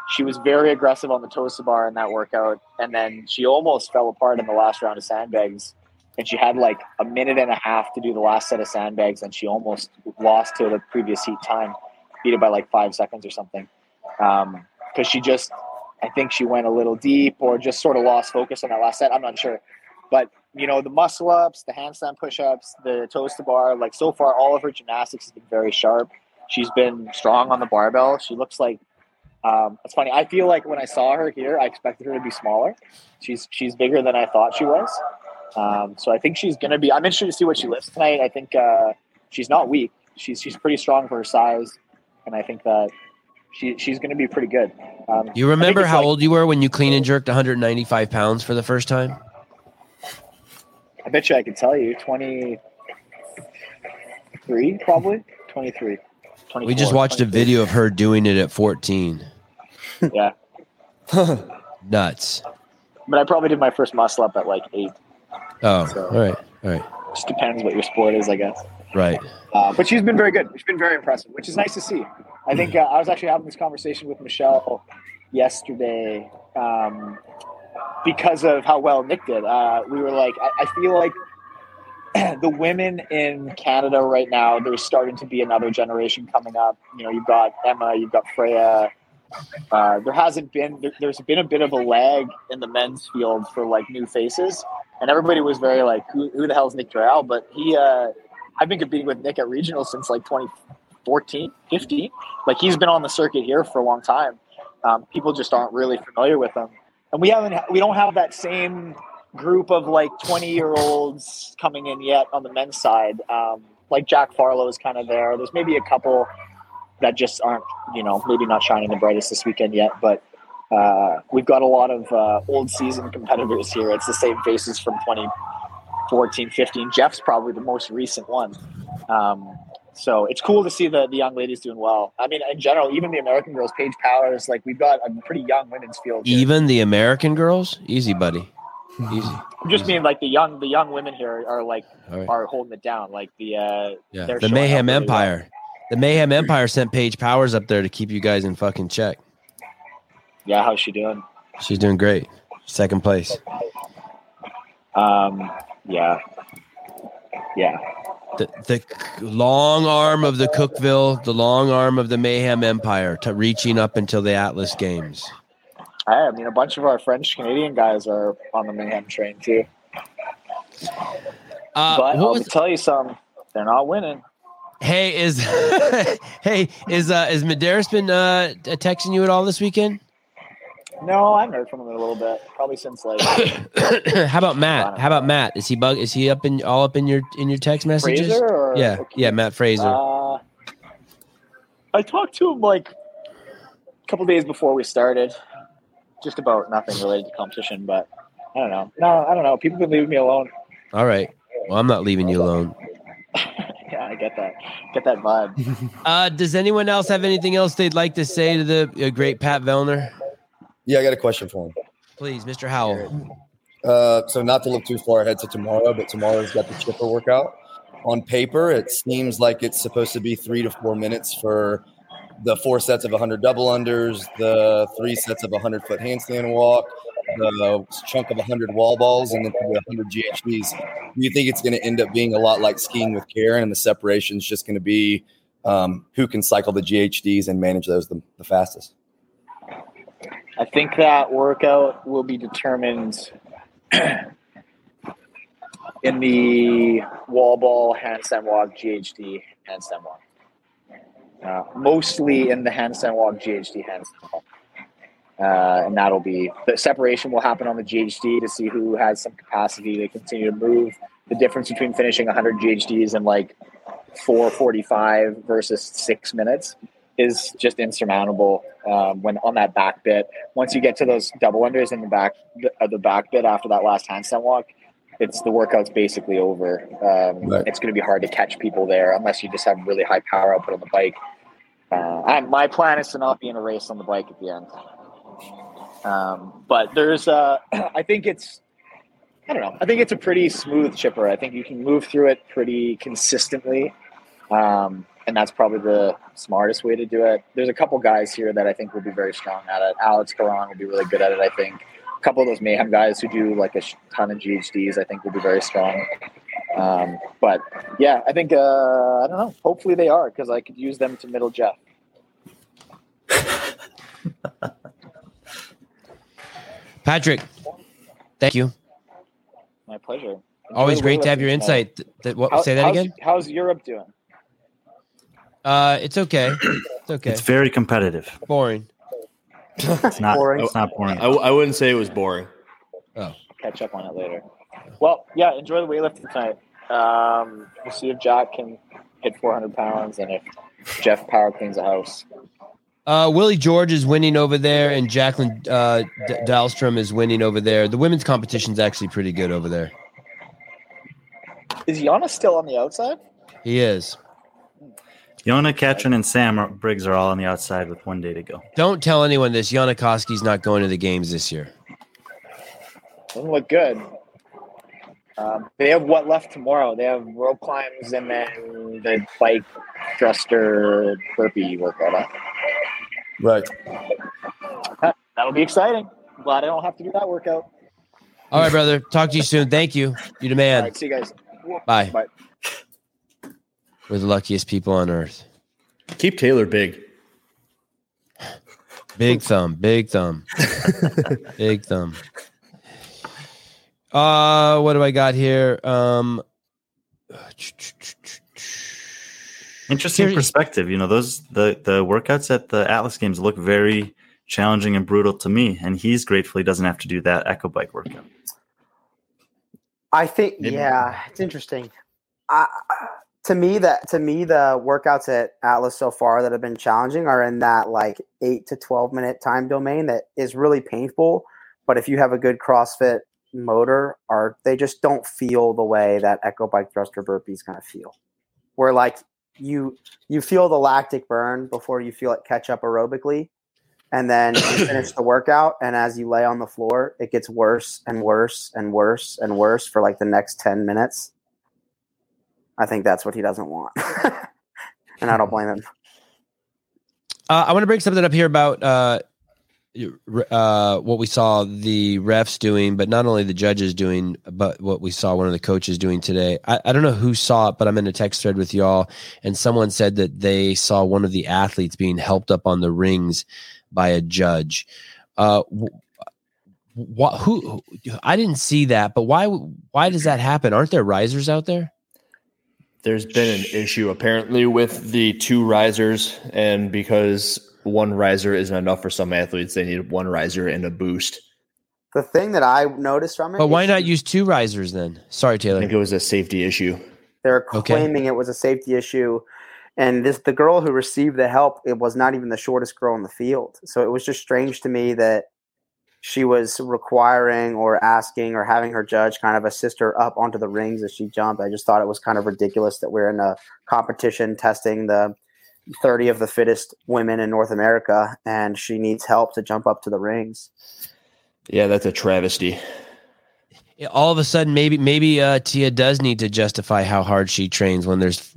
she was very aggressive on the toes to bar in that workout, and then she almost fell apart in the last round of sandbags and she had like a minute and a half to do the last set of sandbags and she almost lost to the previous heat time beat it by like five seconds or something. Because she just i think she went a little deep or just sort of lost focus on that last set. I'm not sure. But you know the muscle ups the handstand push-ups the toes to bar like so far all of her gymnastics has been very sharp she's been strong on the barbell she looks like um, it's funny i feel like when i saw her here i expected her to be smaller she's she's bigger than i thought she was um, so I think she's going to be. I'm interested to see what she lifts tonight. I think uh, she's not weak. She's she's pretty strong for her size, and I think that she she's going to be pretty good. Um, You remember how like- old you were when you clean and jerked 195 pounds for the first time? I bet you I could tell you. Twenty three, probably twenty three. We just watched a video of her doing it at 14. [laughs] Yeah, [laughs] Nuts. but I probably did my first muscle up at like eight. Oh, So- all right. All right. Just depends what your sport is, I guess. Right. Uh, but she's been very good. She's been very impressive, which is nice to see. I think uh, I was actually having this conversation with Michelle yesterday um, because of how well Nick did. Uh, we were like, I, I feel like [clears throat] the women in Canada right now, there's starting to be another generation coming up. You know, you've got Emma, you've got Freya. Uh, there hasn't been, there, there's been a bit of a lag in the men's field for like new faces. And everybody was very like, who, who the hell is Nick Joyal? But he, uh, I've been competing with Nick at regional since like 2014, 15. Like he's been on the circuit here for a long time. Um, people just aren't really familiar with him, and we haven't. We don't have that same group of like 20 year olds coming in yet on the men's side. Um, like Jack Farlow is kind of there. There's maybe a couple that just aren't, you know, maybe not shining the brightest this weekend yet, but. Uh, we've got a lot of uh, old season [laughs] competitors here. It's the same faces from 2014, 15. Jeff's probably the most recent one. Um, So it's cool to see the, the young ladies doing well. I mean, in general, even the American girls, Paige Powers, like we've got a pretty young women's field. here. Even the American girls, easy, buddy. Easy. I'm just mean like the young the young women here are like right. are holding it down. Like the uh Yeah. The Mayhem really well. Empire. The Mayhem Empire sent Paige Powers up there to keep you guys in fucking check. yeah, how's she doing? She's doing great. Second place. Um, yeah, yeah. The, the long arm of the Cookeville, the long arm of the Mayhem Empire, to reaching up until the Atlas Games. I, mean, a bunch of our French Canadian guys are on the Mayhem train too. Uh, but I'll tell you something, they're not winning. hey, is [laughs] hey is uh, is Medeiros been uh, texting you at all this weekend? No, I haven't heard from him in a little bit. Probably since like [coughs] How about Matt? How about Matt? Is he bug? Is he up in all up in your in your text messages? Or yeah, yeah, Matt Fraser. Uh, I talked to him like a couple days before we started, just about nothing related to competition. But I don't know. No, I don't know. People been leaving me alone. all right. Well, I'm not leaving you alone. [laughs] yeah, I get that. Get that vibe. [laughs] Uh, does anyone else have anything else they'd like to say to the uh, great Pat Vellner? Yeah, I got a question for him. Please, Mr. Howell. Uh, so not to look too far ahead to tomorrow, but tomorrow's got the chipper workout. On paper, it seems like it's supposed to be three to four minutes for the four sets of 100 double unders, the three sets of 100 foot handstand walk, the chunk of 100 wall balls, and then the 100 GHDs. Do you think it's going to end up being a lot like skiing with Karen, and the separation is just going to be um, who can cycle the GHDs and manage those the, the fastest? I think that workout will be determined [clears throat] in the wall ball, handstand walk, GHD, handstand walk. Uh, mostly in the handstand walk, GHD, handstand walk. Uh, and that'll be the separation will happen on the GHD to see who has some capacity to continue to move. The difference between finishing 100 GHDs in like 445 versus six minutes is just insurmountable um, when on that back bit. Once you get to those double unders in the back uh, the back bit after that last handstand walk, it's the workout's basically over. Um, Right. It's going to be hard to catch people there unless you just have really high power output on the bike. Uh, I, my plan is to not be in a race on the bike at the end. Um, but there's, uh, [clears throat] I think it's, I don't know. I think it's a pretty smooth chipper. I think you can move through it pretty consistently. Um, and that's probably the smartest way to do it. There's a couple guys here that I think will be very strong at it. Alex Caron will be really good at it, I think. A couple of those mayhem guys who do like a ton of GHDs, I think will be very strong. Um, but yeah, I think, uh, I don't know. Hopefully they are because I could use them to middle Jeff. [laughs] Patrick, thank you. My pleasure. Enjoy Always great to have your insight. Th- th- what, How- say that how's- again. How's Europe doing? Uh, it's okay. [clears throat] It's okay. It's very competitive. boring. It's not. Boring. It's not boring. I, I wouldn't say it was boring. Oh. catch up on it later. Well, yeah, enjoy the weightlifting tonight. Um, we'll see if Jack can hit 400 pounds and if Jeff power cleans the house. Uh, Willy Georges is winning over there, and Jacqueline uh, D- Dahlstrom is winning over there. The women's competition's actually pretty good over there. Is Jonne still on the outside? He is. Jonne, Katrin, and Sam are, Briggs are all on the outside with one day to go. Don't tell anyone this. Jonne Koski's not going to the games this year. Doesn't look good. Um, they have what left tomorrow? They have rope climbs and then the bike thruster burpee workout. Right. That'll be exciting. Glad I don't have to do that workout. All right, brother. Talk to you soon. Thank you. You demand. All right, see you guys. Bye. Bye. We're the luckiest people on earth. Keep Taylor big. Big thumb. Big thumb. [laughs] big thumb. Uh, what do I got here? Um, Interesting Here- perspective. You know, those the the workouts at the Atlas Games look very challenging and brutal to me, and he's grateful he doesn't have to do that Echo Bike workout. I think Maybe- yeah, it's interesting. I, to me, that to me the workouts at Atlas so far that have been challenging are in that like eight to twelve minute time domain that is really painful. But if you have a good CrossFit motor, are they just don't feel the way that Echo Bike Thruster burpees kind of feel. Where like you you feel the lactic burn before you feel it catch up aerobically, and then you [coughs] finish the workout. And as you lay on the floor, it gets worse and worse and worse and worse for like the next ten minutes. I think that's what he doesn't want, [laughs] and I don't blame him. Uh, I want to bring something up here about uh, uh, what we saw the refs doing, but not only the judges doing, but what we saw one of the coaches doing today. I, I don't know who saw it, but I'm in a text thread with y'all, and someone said that they saw one of the athletes being helped up on the rings by a judge. Uh, who? I didn't see that, but why? Why does that happen? Aren't there risers out there? There's been an issue apparently with the two risers, and because one riser isn't enough for some athletes, they need one riser and a boost. The thing that I noticed from it, But why not use two risers then? Sorry, Taylor. I think it was a safety issue. They're Okay. claiming it was a safety issue, and this the girl who received the help. It was not even the shortest girl in the field, so it was just strange to me that she was requiring or asking or having her judge kind of assist her up onto the rings as she jumped. I just thought it was kind of ridiculous that we're in a competition testing the 30 of the fittest women in North America, and she needs help to jump up to the rings. Yeah, that's a travesty. all of a sudden maybe maybe uh Tia does need to justify how hard she trains when there's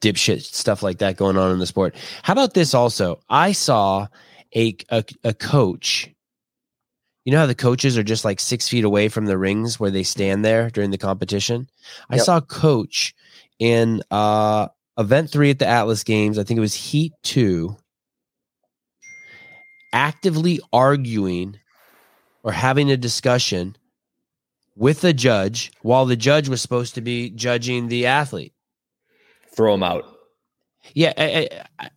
dipshit stuff like that going on in the sport. How about this also? I saw a a, a coach. You know how the coaches are just like six feet away from the rings where they stand there during the competition? I Yep. saw a coach in uh event three at the Atlas Games, I think it was heat two, actively arguing or having a discussion with the judge while the judge was supposed to be judging the athlete. Throw him out. Yeah, I, I, I,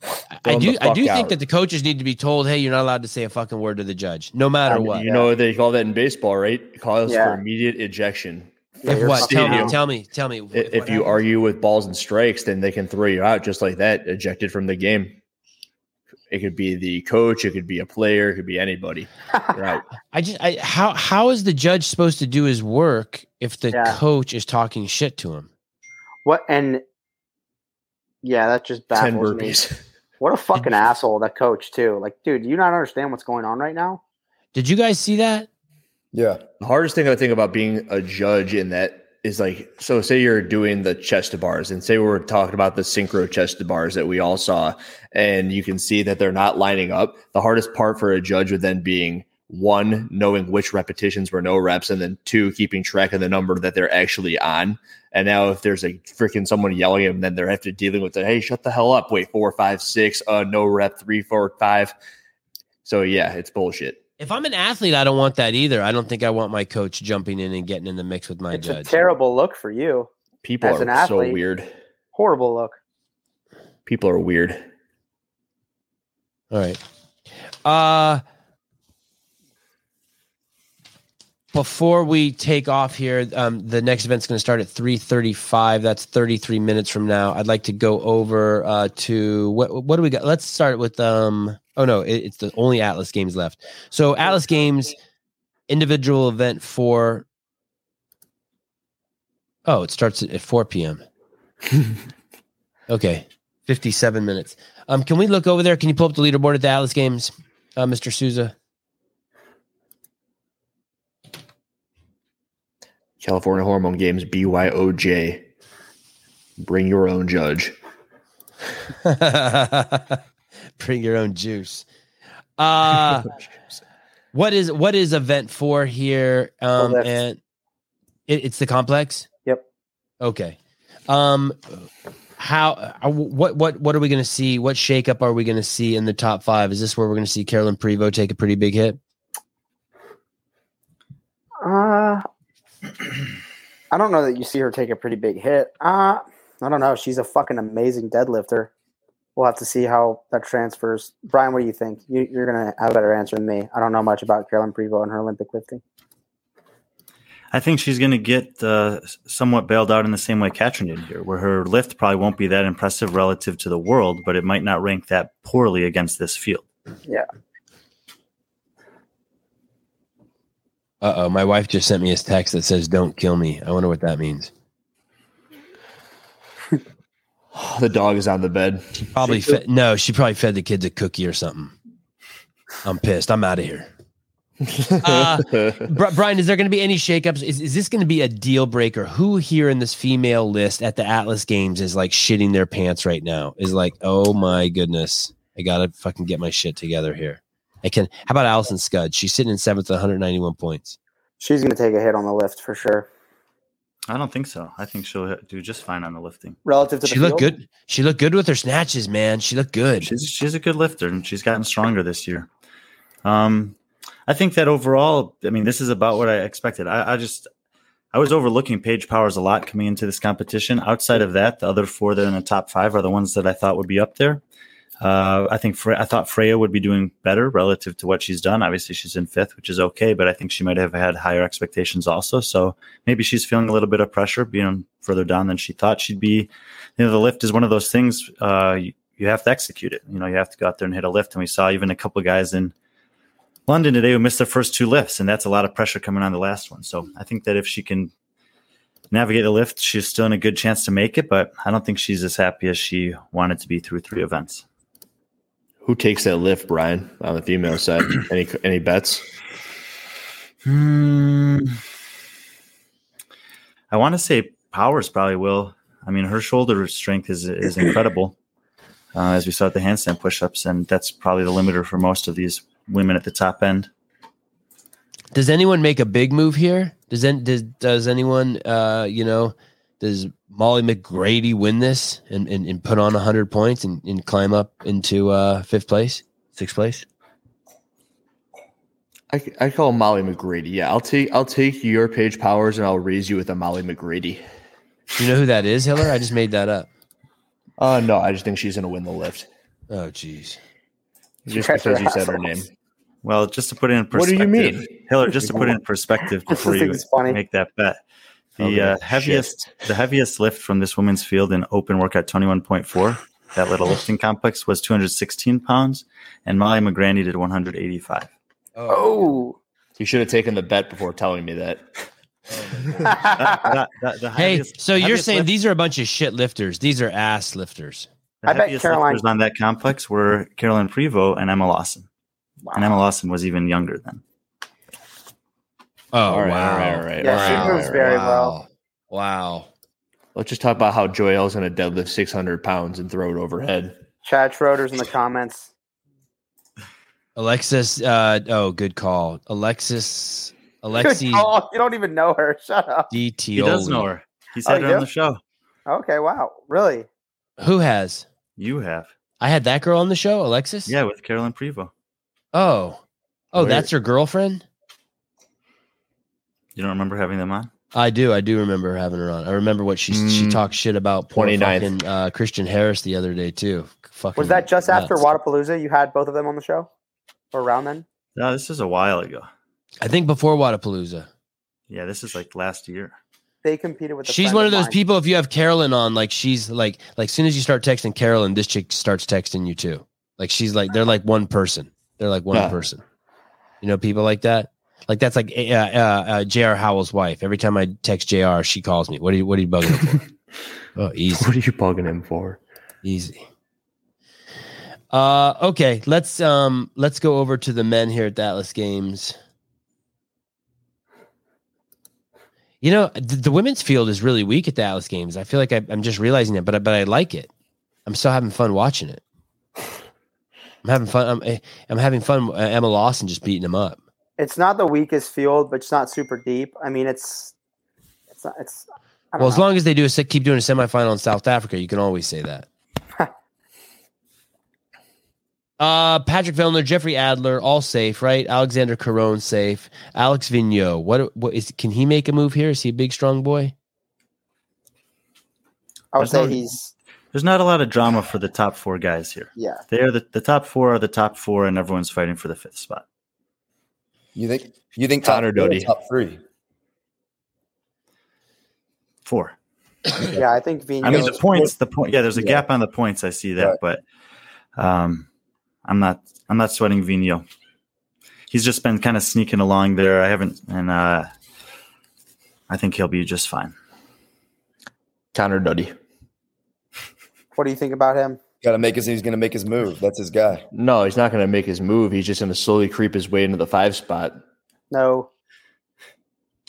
I do. I do fuck think that the coaches need to be told, "Hey, you're not allowed to say a fucking word to the judge, no matter I mean, what." You know they call that in baseball, right? Calls Yeah. for immediate ejection. Yeah, if what? fucking Tell me. Tell me. Tell me. I- what If you happens? argue with balls and strikes, then they can throw you out just like that, ejected from the game. It could be the coach, it could be a player, it could be anybody. You're. [laughs] I just, I, how, how is the judge supposed to do his work if the Yeah. coach is talking shit to him? What and yeah, that just Ten baffles me. What a [laughs] fucking asshole that coach too. Like, dude, do you not understand what's going on right now? Did you guys see that? Yeah. The hardest thing I think about being a judge in that is like, so say you're doing the chest to bars, and say we're talking about the synchro chest to bars that we all saw, and you can see that they're not lining up. The hardest part for a judge would then being one, knowing which repetitions were no reps, and then two, keeping track of the number that they're actually on. And now if there's a freaking someone yelling at them, then they're have to dealing with the hey, shut the hell up. Wait, four, five, six, uh, no rep, three, four, five. So yeah, it's bullshit. If I'm an athlete, I don't want that either. I don't think I want my coach jumping in and getting in the mix with my it's a judge. terrible look for you. People As are an athlete. so weird. Horrible look. People are weird. All right. Uh before we take off here, um, the next event's going to start at 3:35. That's 33 minutes from now. I'd like to go over uh, to what what do we got? Let's start with um oh no, it, it's the only Atlas games left. So Atlas games individual event for Oh, it starts at 4 p.m. [laughs] okay. 57 minutes. Um, can we look over there? Can you pull up the leaderboard at the Atlas games, uh, Mr. Souza? California Hormone Games, BYOJ. Bring your own judge. [laughs] Bring your own juice. Uh [laughs] what is what is event four here? Um that's- and it, it's the complex? Yep. Okay. Um how uh, what what what are we going to see? What shakeup are we going to see in the top 5? Is this where we're going to see Carolyn Prevost take a pretty big hit? Uh I don't know that you see her take a pretty big hit. Uh I don't know. She's a fucking amazing deadlifter. We'll have to see how that transfers. Brian, what do you think? You, you're gonna have a better answer than me. I don't know much about Carolyn Prevost and her Olympic lifting. I think she's going to get uh, somewhat bailed out in the same way Katrin did here, where her lift probably won't be that impressive relative to the world, but it might not rank that poorly against this field. Uh oh, my wife just sent me a text that says "Don't kill me." I wonder what that means. [laughs] The dog is on the bed. Probably fed, no. She probably fed the kids a cookie or something. I'm pissed. I'm out of here. [laughs] Uh, Brian, is there going to be any shakeups? Is, is this going to be a deal breaker? Who here in this female list at the Atlas Games is like shitting their pants right now? Is like, oh my goodness, I gotta fucking get my shit together here. I can. How about Allison Scud? She's sitting in seventh, with 191 points. She's going to take a hit on the lift for sure. I don't think so. I think she'll do just fine on the lifting. Relative to the She looked field? good. She looked good with her snatches, man. She looked good. She's she's a good lifter and she's gotten stronger this year. Um, I think that overall, I mean, this is about what I expected. I, I just I was overlooking Paige Powers a lot coming into this competition. Outside of that, the other four that are in the top five are the ones that I thought would be up there. Uh, I think Fre- I thought Freya would be doing better relative to what she's done. Obviously, she's in fifth, which is okay, but I think she might have had higher expectations also. So maybe she's feeling a little bit of pressure being further down than she thought she'd be. You know, the lift is one of those things uh, you, you have to execute it. You know, you have to go out there and hit a lift. And we saw even a couple of guys in London today who missed their first two lifts, and that's a lot of pressure coming on the last one. So I think that if she can navigate the lift, she's still in a good chance to make it. But I don't think she's as happy as she wanted to be through three events. Who takes that lift, Brian, on the female side? [clears throat] any any bets? Hmm. I want to say Powers probably will. I mean, her shoulder strength is is incredible, [clears throat] uh, as we saw at the handstand push-ups, and that's probably the limiter for most of these women at the top end. Does anyone make a big move here? Does then does does anyone uh you know does Molly McGrady win this and, and, and put on hundred points and, and climb up into uh fifth place, sixth place? I, I call Molly McGrady. Yeah, I'll take I'll take your Paige Powers and I'll raise you with a Molly McGrady. You know who that is, Hiller? I just made that up. Uh no, I just think she's gonna win the lift. Oh jeez. Just because you said her name. Well, just to put it in perspective. What do you mean? Hiller? Just to put it in [laughs] perspective before you funny. make that bet, the Okay, uh, heaviest the heaviest lift from this women's field in open workout twenty one point four, that little [laughs] lifting complex was two hundred sixteen pounds, and Molly McGrady did one hundred eighty five. Oh. You should have taken the bet before telling me that. [laughs] Hey, so you're saying these are a bunch of shit lifters. These are ass lifters. The I bet heaviest Caroline- lifters on that complex were Carolyn Prevost and Emma Lawson. And Emma Lawson was even younger then. Oh All right, wow. all right, all right. Yeah, she moves very wow. well. Wow. Let's just talk about how Joelle's gonna deadlift six hundred pounds and throw it overhead. Chad Schroeder's in the comments. Alexis uh oh good call. Alexis Good Alexi call. You don't even know her. [laughs] Shut up. DT. He does know her. He's had Oh, her on the show. Okay, wow. Really? Who has? You have. I had that girl on the show, Alexis? Yeah, with Carolyn Prevost. Oh. Oh, Where- that's her girlfriend? You don't remember having them on? I do. I do remember having her on. I remember what she she Mm. talked shit about poor 29th. fucking uh, Christian Harris the other day too. Fucking Was that just after nuts. Wadapalooza? You had both of them on the show? Or around then? No, this is a while ago. I think before Wadapalooza. Yeah, this is like last year. They competed with She's one of those mine. people. If you have Carolyn on, like she's like like as soon as you start texting Carolyn, this chick starts texting you too. Like she's like they're like one person. They're like one Huh. person. You know, people like that. Like that's like uh, uh, uh, J.R. Howell's wife. Every time I text J.R., she calls me. What are you What are you bugging him for? [laughs] oh, easy, What are you bugging him for? easy. Uh, okay. Let's um let's go over to the men here at the Atlas Games. You know, the, the women's field is really weak at the Atlas Games. I feel like I, I'm just realizing it, but I- but I like it. I'm still having fun watching it. [laughs] I'm having fun. I'm eh, I'm having fun. uh, Emma Lawson just beating them up. It's not the weakest field, but it's not super deep. I mean, it's it's not it's. I don't Well, as long as they do a se- keep doing a semifinal in South Africa, you can always say that. [laughs] uh Patrick Vellner, Jeffrey Adler, all safe, right? Alexander Caron safe. Alex Vigneault, what what is can he make a move here? Is he a big strong boy? I would There's say no- he's There's not a lot of drama for the top four guys here. yeah. They are the, the top four are the top four, and everyone's fighting for the fifth spot. You think you think top Connor two or Doty. top three? Four. [coughs] Yeah, I think Vigneault. I mean, the points, the point, yeah, there's a Yeah. gap on the points. I see that, Right. but um, I'm not, I'm not sweating Vigneault. He's just been kind of sneaking along there. I haven't, and uh, I think he'll be just fine. Connor Duddy. What do you think about him? Got to make his. He's going to make his move. That's his guy. No, he's not going to make his move. He's just going to slowly creep his way into the five spot. No.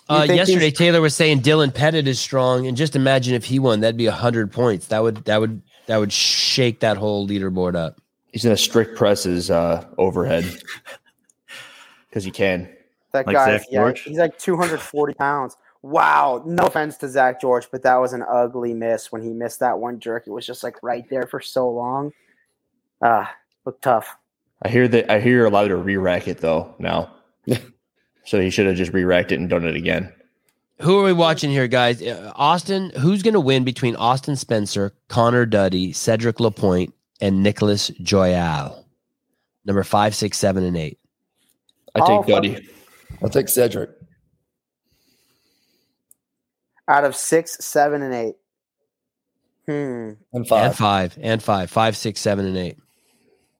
Uh, yesterday, Taylor was saying Dylan Pettit is strong, and just imagine if he won, that'd be hundred points. That would that would that would shake that whole leaderboard up. He's going to strict press his uh, overhead [laughs] because he can. That Like guy, yeah, he's like 240 pounds. Wow. No offense to Zach George, but that was an ugly miss when he missed that one jerk. It was just like right there for so long. Ah, looked tough. I hear that. I hear you're allowed to re-rack it though now. [laughs] so he should have just re-racked it and done it again. Who are we watching here, guys? Uh, Austin. Who's going to win between Austin Spencer, Connor Duddy, Cedric Lapointe, and Nicholas Joyal? Number five, six, seven, and eight. I Oh, take Duddy. I'll take Cedric. Out of six, seven, and eight. Hmm. And five. And five, and five, five, six, seven, and eight.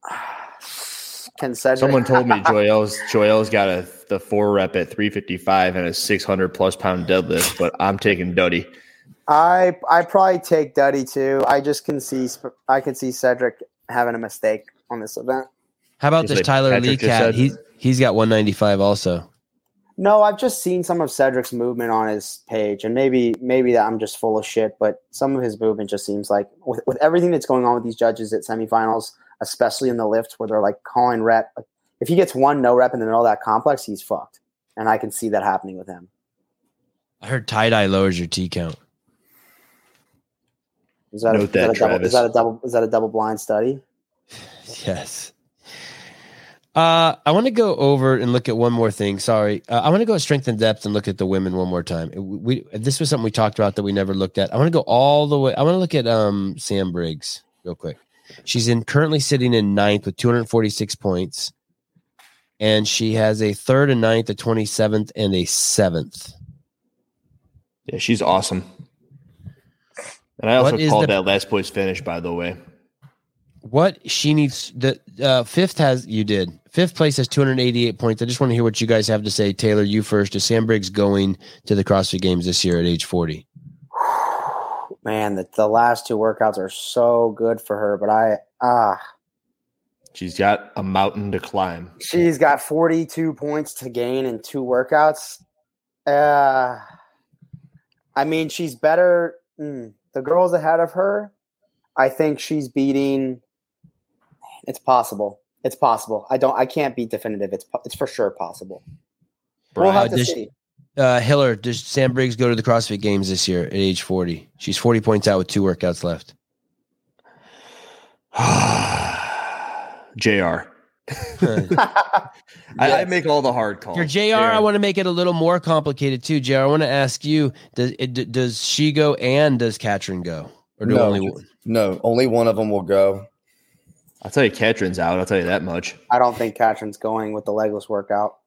[sighs] Can Cedric? Someone told me [laughs] Joel's Joel's got a the four rep at 355 and a 600 plus pound deadlift, but I'm taking Duddy. I I probably take Duddy too. I just can see I can see Cedric having a mistake on this event. How about Just this like Tyler Patrick Lee cat? said. He's he's got 195 also. No, I've just seen some of Cedric's movement on his page, and maybe maybe that I'm just full of shit. But some of his movement just seems like with, with everything that's going on with these judges at semifinals, especially in the lift where they're like calling rep. Like, if he gets one no rep in the middle of that complex, he's fucked, and I can see that happening with him. I heard tie dye lowers your T count. Is that, a, Note is that, that, a double? Is that a double? Is that a double blind study? [sighs] Yes. Uh, I want to go over and look at one more thing. Sorry, uh, I want to go at Strength in Depth and look at the women one more time. We this was something we talked about that we never looked at. I want to go all the way. I want to look at um Sam Briggs real quick. She's in currently sitting in ninth with 246 points, and she has a third and ninth, a 27th, and a seventh. Yeah, she's awesome. And I also called the- that last place finish, by the way. What she needs the uh, fifth has you did fifth place has 288 points. I just want to hear what you guys have to say. Taylor, you first. Is Sam Briggs going to the CrossFit Games this year at age 40? [sighs] Man, the, the last two workouts are so good for her, but I ah, She's got a mountain to climb. she's got 42 points to gain in two workouts. Uh, I mean, she's better. mm, the girls ahead of her, I think she's beating. It's possible. It's possible. I don't. I can't be definitive. It's it's for sure possible. We'll have to does- see. Uh, Hiller, does Sam Briggs go to the CrossFit Games this year at age 40? She's 40 points out with two workouts left. [sighs] JR. [laughs] [laughs] I, I make all the hard calls. For JR, I want to make it a little more complicated too. JR, I want to ask you: Does it, does she go and does Katrin go, or do No. only one? No, only one of them will go. I'll tell you, Katrin's out. I'll tell you that much. I don't think Katrin's going with the legless workout.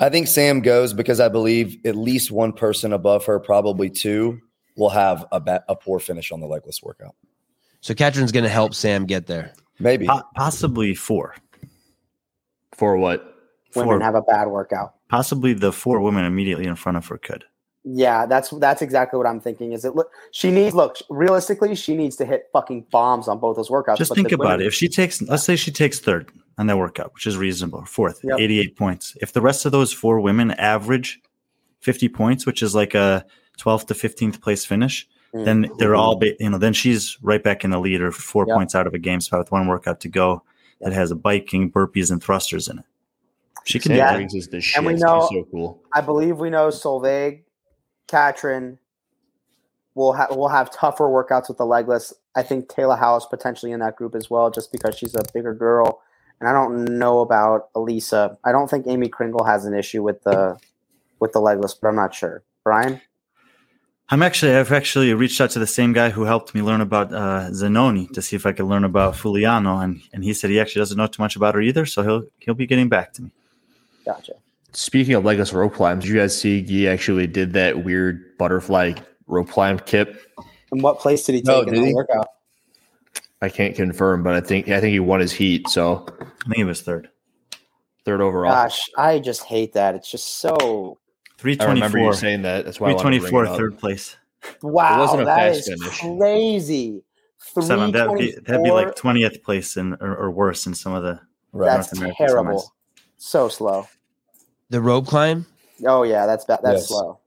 I think Sam goes because I believe at least one person above her, probably two, will have a, ba- a poor finish on the legless workout. So Katrin's going to help Sam get there. Maybe. Po- possibly four. For what? Women Four. have a bad workout. Possibly the four women immediately in front of her could. Yeah, that's that's exactly what I'm thinking. Is it look? She needs look realistically. She needs to hit fucking bombs on both those workouts. Just but think about women- it. If she takes, let's say she takes third on that workout, which is reasonable, fourth, Yep. 88 points. If the rest of those four women average 50 points, which is like a 12th to 15th place finish, Mm. then they're all, ba- you know, then she's right back in the lead or four Yep. points out of a game spot with one workout to go that has a biking, burpees, and thrusters in it. She can Sam do Yeah. is the shit. And we know- so cool. I believe we know Sólveig, Katrin will have will have tougher workouts with the legless. I think Taylor House potentially in that group as well, just because she's a bigger girl. And I don't know about Elisa. I don't think Amy Kringle has an issue with the with the legless, but I'm not sure. Brian, I'm actually, I've actually reached out to the same guy who helped me learn about uh, Zanoni to see if I could learn about Fuliano, and, and he said he actually doesn't know too much about her either, so he'll he'll be getting back to me. gotcha. Speaking of legless rope climbs, did you guys see he actually did that weird butterfly rope climb kip? And what place did he No, take in did the he? workout? I can't confirm, but I think I think he won his heat. So I think he was third. third overall. Gosh, I just hate that. It's just so I remember 324. you saying that. That's why I wanted to bring 324, it up. third place. wow. wasn't a That fast is finish. crazy. Seven. That'd be that'd be like twentieth place in or, or worse in some of the Right. That's North American terrible. So slow. The rope climb. Oh yeah, that's ba- that's Yes. slow.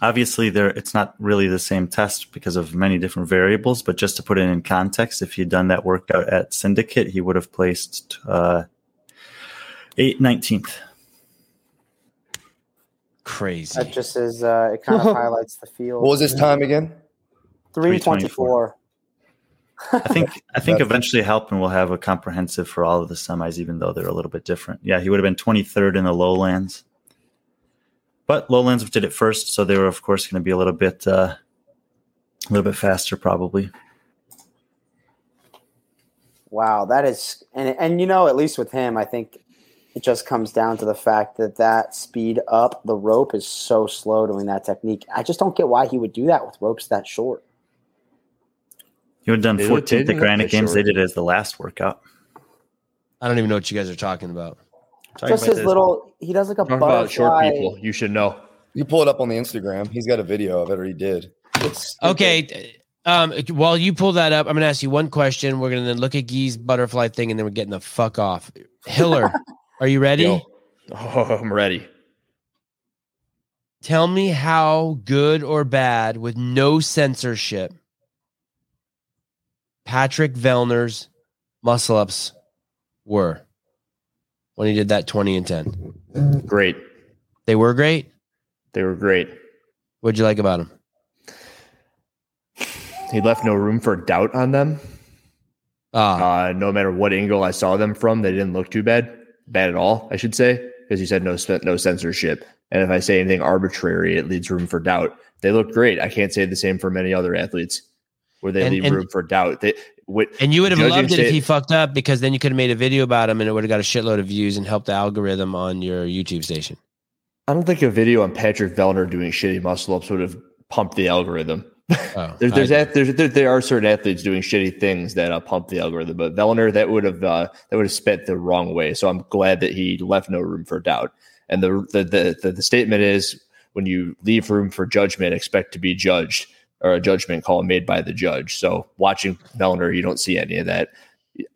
obviously there it's not really the same test because of many different variables but just to put it in context if he'd done that workout at syndicate he would have placed uh 8 19th Crazy. That just is. Uh, it kind of [laughs] highlights the field. What was his time again? Three twenty-four. i think i think eventually helping will have a comprehensive for all of the semis even though they're a little bit different yeah he would have been 23rd in the lowlands but lowlands did it first so they were of course going to be a little bit uh a little bit faster probably Wow, that is, and and you know, at least with him, I think it just comes down to the fact that that speed up the rope is so slow doing that technique. I just don't get why he would do that with ropes that short. You would have done They look- they 14th at granite that games they did it as the last workout I don't even know what you guys are talking about. Just his little, he does like a Talk about short people. You should know. You pull it up on the Instagram. He's got a video of it, or he did. It's Okay. Um, while you pull that up, I'm going to ask you one question. We're going to then look at Gee's butterfly thing, and then we're getting the fuck off. Hiller, [laughs] are you ready? Yo. Oh, I'm ready. Tell me how good or bad, with no censorship, Patrick Vellner's muscle ups were when he did that 20 and 10. Great. They were great. They were great. What'd you like about him? He left no room for doubt on them. Ah, Uh, no matter what angle I saw them from, they didn't look too bad, bad at all. I should say, because you said no no censorship. And if I say anything arbitrary, it leaves room for doubt. They look great. I can't say the same for many other athletes, where they And- leave and- room for doubt. They, what, and you would have loved it if he fucked up because then you could have made a video about him and it would have got a shitload of views and helped the algorithm on your YouTube station. I don't think a video on Patrick Vellner doing shitty muscle ups would have pumped the algorithm. [laughs] Oh, There's, there's, I- ath- there's there, there are certain athletes doing shitty things that uh, pump the algorithm, but Vellner that would have uh, that would have spent the wrong way. So I'm glad that he left no room for doubt. And the the, the the the statement is when you leave room for judgment, expect to be judged or a judgment call made by the judge. So watching Vellner, you don't see any of that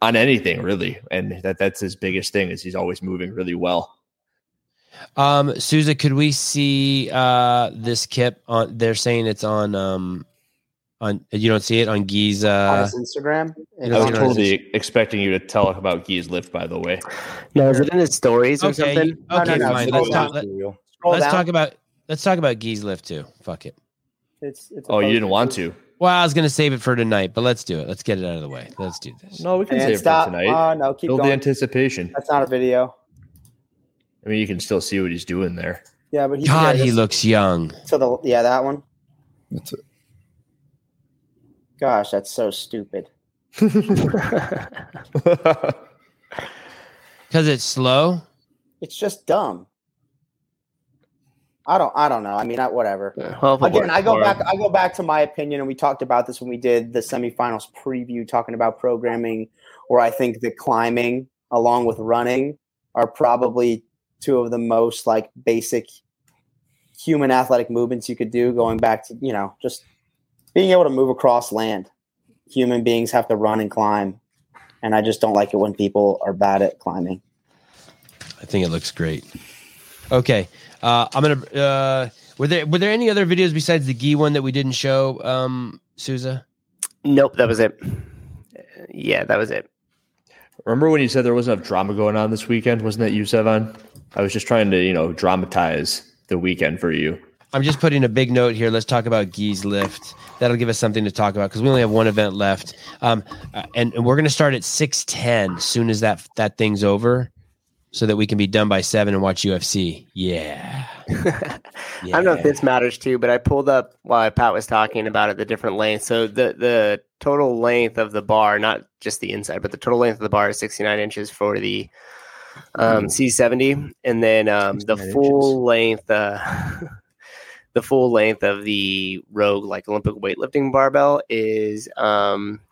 on anything really, and that that's his biggest thing is he's always moving really well. Um, Souza, could we see uh this kip on? They're saying it's on um on. You don't see it on Gee's. Uh, his Instagram. you I know, was you know, totally expecting you to tell about Gee's lift, by the way. No, is it in his stories or something? okay, no, fine. Let's talk. Let, Scroll us talk about. Let's talk about Gee's lift too. Fuck it. It's, it's Oh, you didn't want to? Well, I was gonna save it for tonight, but let's do it. Let's get it out of the way. Let's do this. No, we can And save it stop. for tonight. Uh, no, keep Build the anticipation. That's not a video. I mean, you can still see what he's doing there. Yeah, but he's God, yeah, he looks young. So the yeah that one. That's it. Gosh, that's so stupid. [laughs] [laughs] Because it's slow. It's just dumb. I don't. I don't know. I mean, I, whatever. Well, if it Again, I go for back. I go back to my opinion, and we talked about this when we did the semifinals preview, talking about programming, where I think the climbing along with running are probably two of the most like basic human athletic movements you could do. Going back to you know just being able to move across land. Human beings have to run and climb, and I just don't like it when people are bad at climbing. I think it looks great. Okay, uh, I'm gonna. Uh, were there were there any other videos besides the Gee one that we didn't show, um, Souza? Nope, that was it. Yeah, that was it. Remember when you said there wasn't enough drama going on this weekend? Wasn't that you, Sevan? I was just trying to, you know, dramatize the weekend for you. I'm just putting a big note here. Let's talk about Gee's lift. That'll give us something to talk about because we only have one event left, um, uh, and, and we're going to start at six ten. Soon as that that thing's over, so that we can be done by seven and watch UFC. Yeah. [laughs] I don't know if this matters too, but I pulled up while Pat was talking about it the different lengths. So the the total length of the bar, not just the inside, but the total length of the bar is 69 inches for the um, C70, and then um, the 69 full length. Uh, [laughs] The full length of the Rogue, like Olympic weightlifting barbell, is um,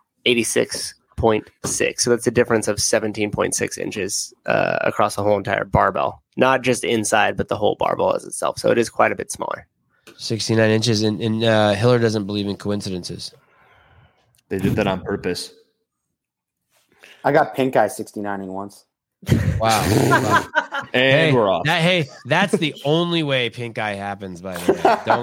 86.6. So that's a difference of 17.6 inches uh, across the whole entire barbell, not just inside, but the whole barbell as itself. So it is quite a bit smaller. 69 inches, and, and uh, Hiller doesn't believe in coincidences. They did that on purpose. I got pink eye 69ing once. Wow. [laughs] wow. And hey, we're off. That, hey, that's the only way pink eye happens. By the way, [laughs] don't